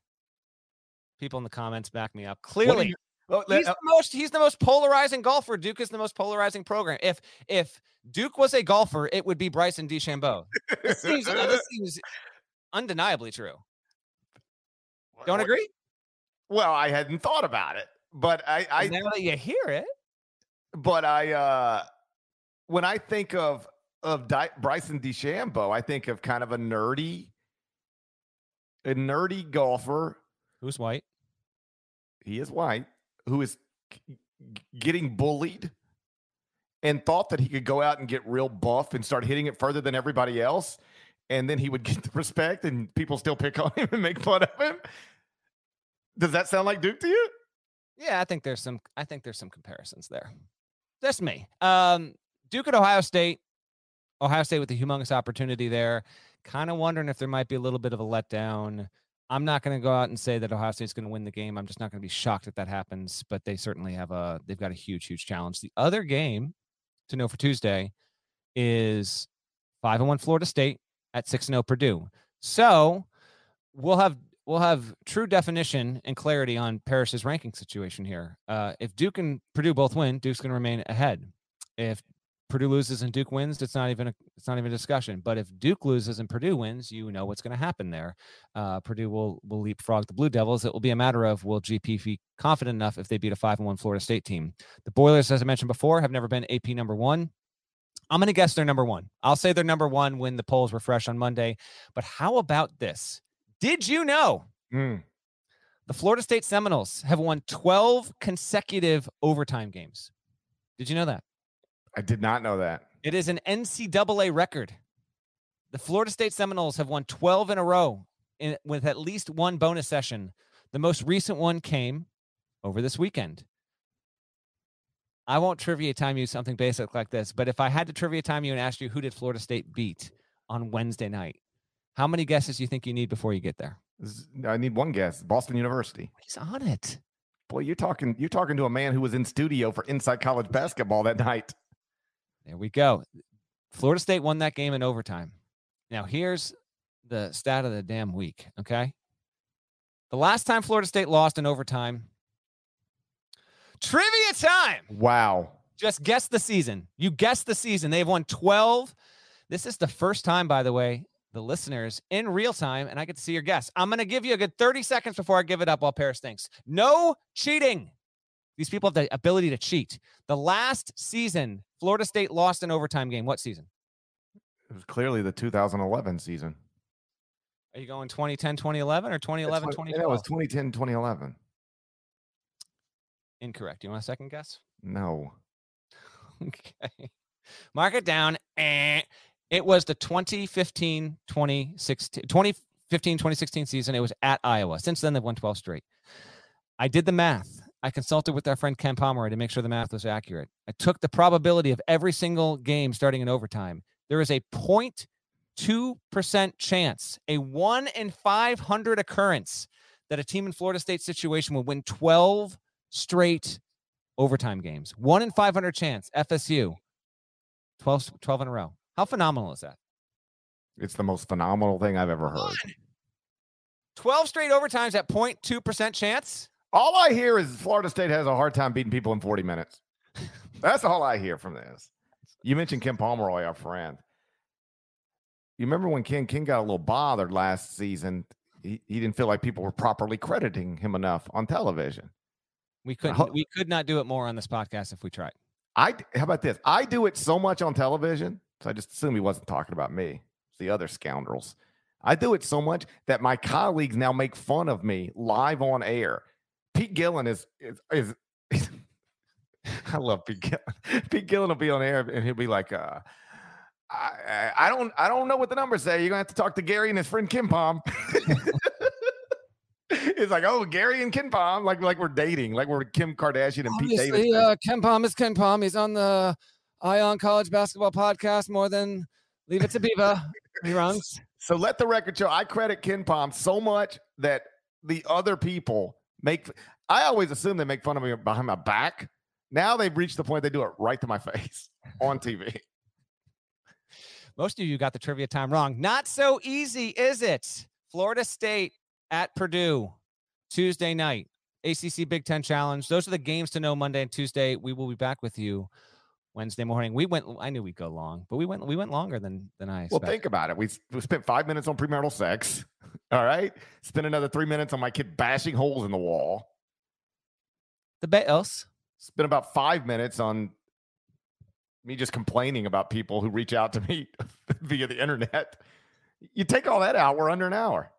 People in the comments back me up. Clearly, you- oh, he's uh, the most he's the most polarizing golfer. Duke is the most polarizing program. If if Duke was a golfer, it would be Bryson DeChambeau. This seems, uh, this seems undeniably true. Don't agree? Well, I hadn't thought about it, but I, I now that you hear it, but I uh when I think of of Di- Bryson DeChambeau, I think of kind of a nerdy a nerdy golfer. who's white? He is white who is g- getting bullied and thought that he could go out and get real buff and start hitting it further than everybody else and then he would get the respect and people still pick on him and make fun of him. Does that sound like Duke to you? Yeah, I think there's some I think there's some comparisons there. That's me. Um Duke at Ohio State. Ohio State with a humongous opportunity there. Kind of wondering if there might be a little bit of a letdown. I'm not going to go out and say that Ohio State's going to win the game. I'm just not going to be shocked if that happens, but they certainly have a they've got a huge huge challenge. The other game to know for Tuesday is 5 and 1 Florida State at 6 and 0 Purdue. So, we'll have we'll have true definition and clarity on Parrish's ranking situation here. Uh, if Duke and Purdue both win, Duke's going to remain ahead. If Purdue loses and Duke wins, it's not even a it's not even a discussion. But if Duke loses and Purdue wins, you know what's going to happen there. Uh, Purdue will will leapfrog the Blue Devils. It will be a matter of will GP be confident enough if they beat a five and one Florida State team. The Boilers, as I mentioned before, have never been AP number one. I'm going to guess they're number one. I'll say they're number one when the polls refresh on Monday. But how about this? Did you know Mm. the Florida State Seminoles have won 12 consecutive overtime games? Did you know that? I did not know that. It is an NCAA record. The Florida State Seminoles have won 12 in a row in, with at least one bonus session. The most recent one came over this weekend. I won't trivia time you something basic like this, but if I had to trivia time you and ask you who did Florida State beat on Wednesday night, how many guesses do you think you need before you get there? I need one guess. Boston University. He's on it. Boy, you're talking you're talking to a man who was in studio for Inside College Basketball that night. There we go. Florida State won that game in overtime. Now, here's the stat of the damn week. Okay. The last time Florida State lost in overtime, trivia time. Wow. Just guess the season. You guess the season. They've won 12. This is the first time, by the way, the listeners in real time, and I get to see your guess. I'm going to give you a good 30 seconds before I give it up while Parrish thinks. No cheating. These people have the ability to cheat. The last season, Florida State lost an overtime game. What season? It was clearly the 2011 season. Are you going 2010, 2011, or 2011, That's what- yeah, 2012? It was 2010, 2011. Incorrect. You want a second guess? No. Okay. Mark it down. Eh. It was the 2015 2016 2015 2016 season. It was at Iowa. Since then, they've won 12 straight. I did the math. I consulted with our friend Ken Pomeroy to make sure the math was accurate. I took the probability of every single game starting in overtime. There is a 0.2% chance, a 1 in 500 occurrence, that a team in Florida State situation would win 12 straight overtime games. 1 in 500 chance. FSU. 12, 12 in a row. How phenomenal is that? It's the most phenomenal thing I've ever heard. 12 straight overtimes at 0.2% chance. All I hear is Florida State has a hard time beating people in 40 minutes. That's all I hear from this. You mentioned Ken Pomeroy, our friend. You remember when Ken Ken got a little bothered last season? He, he didn't feel like people were properly crediting him enough on television. We couldn't we could not do it more on this podcast if we tried. I how about this? I do it so much on television, so I just assume he wasn't talking about me. It's the other scoundrels. I do it so much that my colleagues now make fun of me live on air. Pete Gillen is is, is I love Pete Gillen. Pete Gillen will be on air and he'll be like, uh, I, I I don't I don't know what the numbers say. You're gonna have to talk to Gary and his friend Kim Pom. it's like, oh, Gary and Kim Pom, like like we're dating, like we're Kim Kardashian and Pete Davidson. uh, Ken Palm is KenPom. He's on the Eye on College Basketball Podcast more than Leave It to Beaver reruns. So let the record show. I credit KenPom so much that the other people make. I always assume they make fun of me behind my back. Now they've reached the point they do it right to my face on TV. Most of you got the trivia time wrong. Not so easy, is it? Florida State at Purdue. Tuesday night, ACC Big Ten Challenge. Those are the games to know Monday and Tuesday. We will be back with you Wednesday morning. We went. I knew we'd go long, but we went. We went longer than than I. Well, Expected. think about it. We, we spent five minutes on premarital sex. All right. Spend another three minutes on my kid bashing holes in the wall. The Bills. Spent about five minutes on me just complaining about people who reach out to me via the internet. You take all that out, we're under an hour.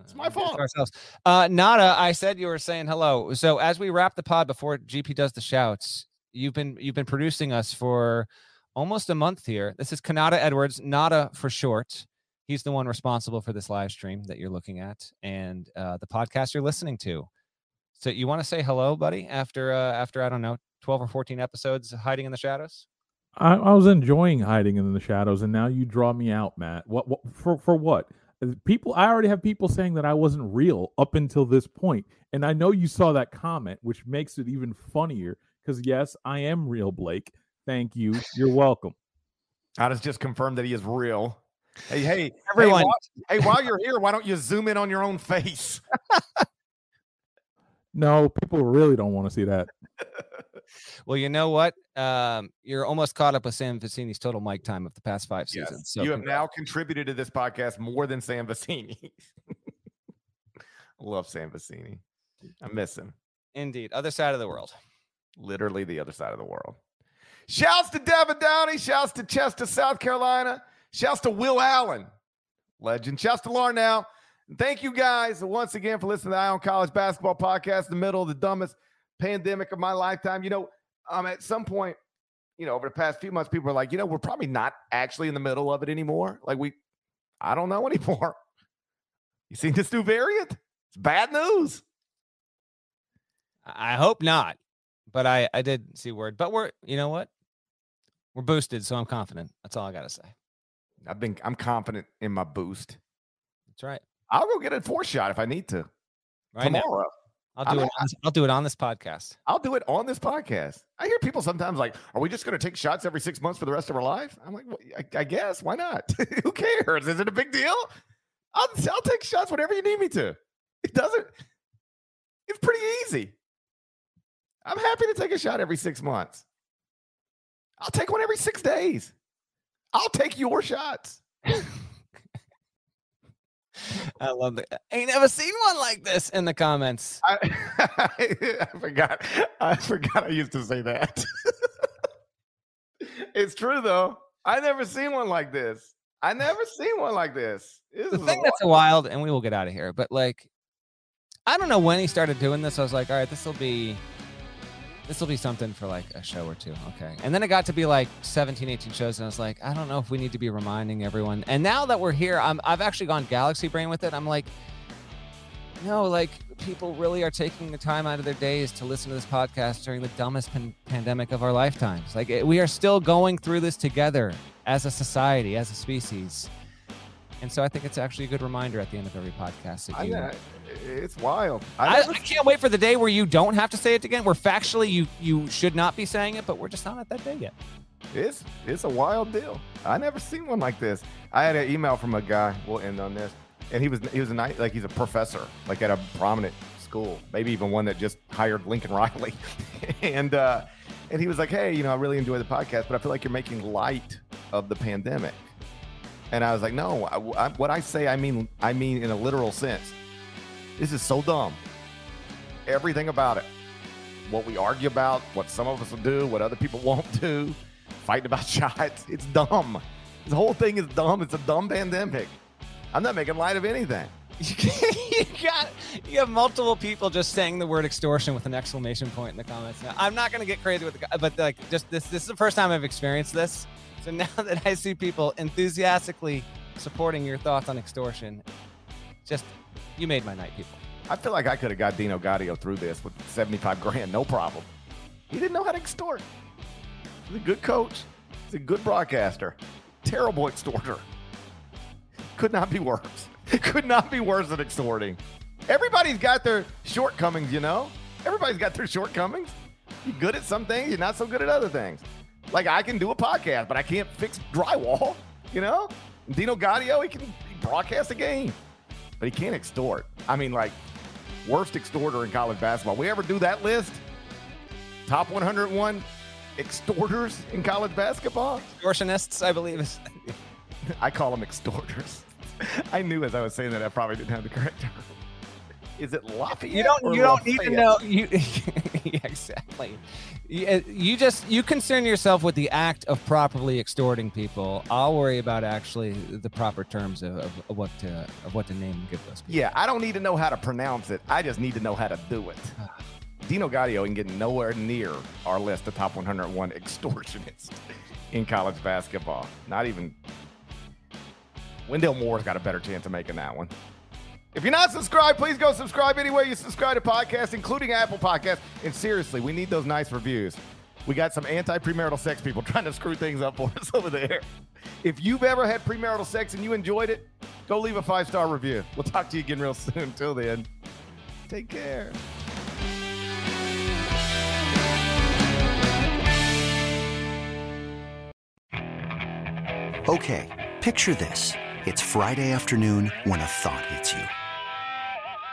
It's my fault. Ourselves. Uh, Nada, I said you were saying hello. So as we wrap the pod before GP does the shouts, you've been you've been producing us for almost a month here. This is Kanata Edwards, Nada for short. He's the one responsible for this live stream that you're looking at and uh, the podcast you're listening to. So you want to say hello, buddy? After uh, after I don't know, twelve or fourteen episodes hiding in the shadows. I, I was enjoying hiding in the shadows, and now you draw me out, Matt. What, what for? For what? Uh, People, I already have people saying that I wasn't real up until this point, and I know you saw that comment, which makes it even funnier. Because yes, I am real, Blake. Thank you. You're welcome. I just just confirmed that he is real. Hey, hey, Everyone. Hey, while, hey, while you're here, why don't you zoom in on your own face? No, people really don't want to see that. Well, you know what? Um, you're almost caught up with Sam Vecenie's total mic time of the past five seasons. So you have congrats. now contributed to this podcast more than Sam Vecenie. I love Sam Vecenie. I miss him. indeed other side of the world. Literally the other side of the world. Shouts to Devin Downey. Shouts to Chester, South Carolina. Shouts to Will Allen, legend. Shouts to Larnell. Thank you guys once again for listening to the Eye on College Basketball Podcast, in the middle of the dumbest pandemic of my lifetime. You know, um, at some point, you know, over the past few months, people are like, you know, we're probably not actually in the middle of it anymore. Like we, I don't know anymore. You seen this new variant? It's bad news. I I hope not, but I I did see word. But we're you know what? We're boosted, so I'm confident. That's all I gotta say. I've been, I'm confident in my boost. That's right. I'll go get a four shot if I need to Right now, tomorrow. I'll I'm do it. On, this- I'll do it on this podcast. I'll do it on this podcast. I hear people sometimes like, "Are we just going to take shots every six months for the rest of our life?" I'm like, well, I, I guess. Why not? Who cares? Is it a big deal? I'll, I'll take shots whenever you need me to. It doesn't. It's pretty easy. I'm happy to take a shot every six months. I'll take one every six days. I'll take your shots. I love that. Ain't never seen one like this in the comments. I, I forgot. I forgot I used to say that. it's true though. I never seen one like this. I never seen one like this. This The thing that's wild, and we will get out of here. But like, I don't know when he started doing this. I was like, all right, this will be. This will be something for like a show or two. Okay. And then it got to be like 17, 18 shows. And I was like, I don't know if we need to be reminding everyone. And now that we're here, I'm, I've actually gone galaxy brain with it. I'm like, no, like people really are taking the time out of their days to listen to this podcast during the dumbest pan- pandemic of our lifetimes. Like it- we are still going through this together as a society, as a species. And so I think it's actually a good reminder at the end of every podcast that you. I- it's wild. I I, I can't wait for the day where you don't have to say it again. Where factually you you should not be saying it, but we're just not at that day yet. it's it's a wild deal. I never seen one like this. I had an email from a guy. We'll end on this, and he was he was a night like he's a professor, like at a prominent school, maybe even one that just hired Lincoln Riley, and uh, and he was like, hey, you know, I really enjoy the podcast, but I feel like you're making light of the pandemic. And I was like, no, I, I, what I say, I mean, I mean in a literal sense. This is so dumb. Everything about it what we argue about, what some of us will do, what other people won't do, fighting about shots. It's dumb. This whole thing is dumb. It's a dumb pandemic. I'm not making light of anything. you got you have multiple people just saying the word extortion with an exclamation point in the comments. Now, I'm not going to get crazy with the guy, but like just this this is the first time I've experienced this. So now that I see people enthusiastically supporting your thoughts on extortion, just you made my night, people. I feel like I could have got Dino Gaudio through this with 75 grand, no problem. He didn't know how to extort. He's a good coach. He's a good broadcaster. Terrible extorter. Could not be worse. Could not be worse than extorting. Everybody's got their shortcomings, you know? Everybody's got their shortcomings. You're good at some things, you're not so good at other things. Like I can do a podcast, but I can't fix drywall, you know? Dino Gaudio, he can broadcast a game, but he can't extort. I mean, like, worst extorter in college basketball. We ever do that list? Top 101 extorters in college basketball? Extortionists, I believe. I call them extorters. I knew as I was saying that I probably didn't have the correct term. Is it Lafayette? you don't. You don't need to know. You yeah, exactly. You, uh, you just you concern yourself with the act of properly extorting people. I'll worry about actually the proper terms of, of, of what to of what to name and give those. People. Yeah, I don't need to know how to pronounce it. I just need to know how to do it. Dino Gaudio can get nowhere near our list of top 101 extortionists in college basketball. Not even. Wendell Moore's got a better chance of making that one. If you're not subscribed, please go subscribe anywhere you subscribe to podcasts, including Apple Podcasts. And seriously, we need those nice reviews. We got some anti-premarital sex people trying to screw things up for us over there. If you've ever had premarital sex and you enjoyed it, go leave a five-star review. We'll talk to you again real soon. Till then, take care. Okay, picture this. It's Friday afternoon when a thought hits you.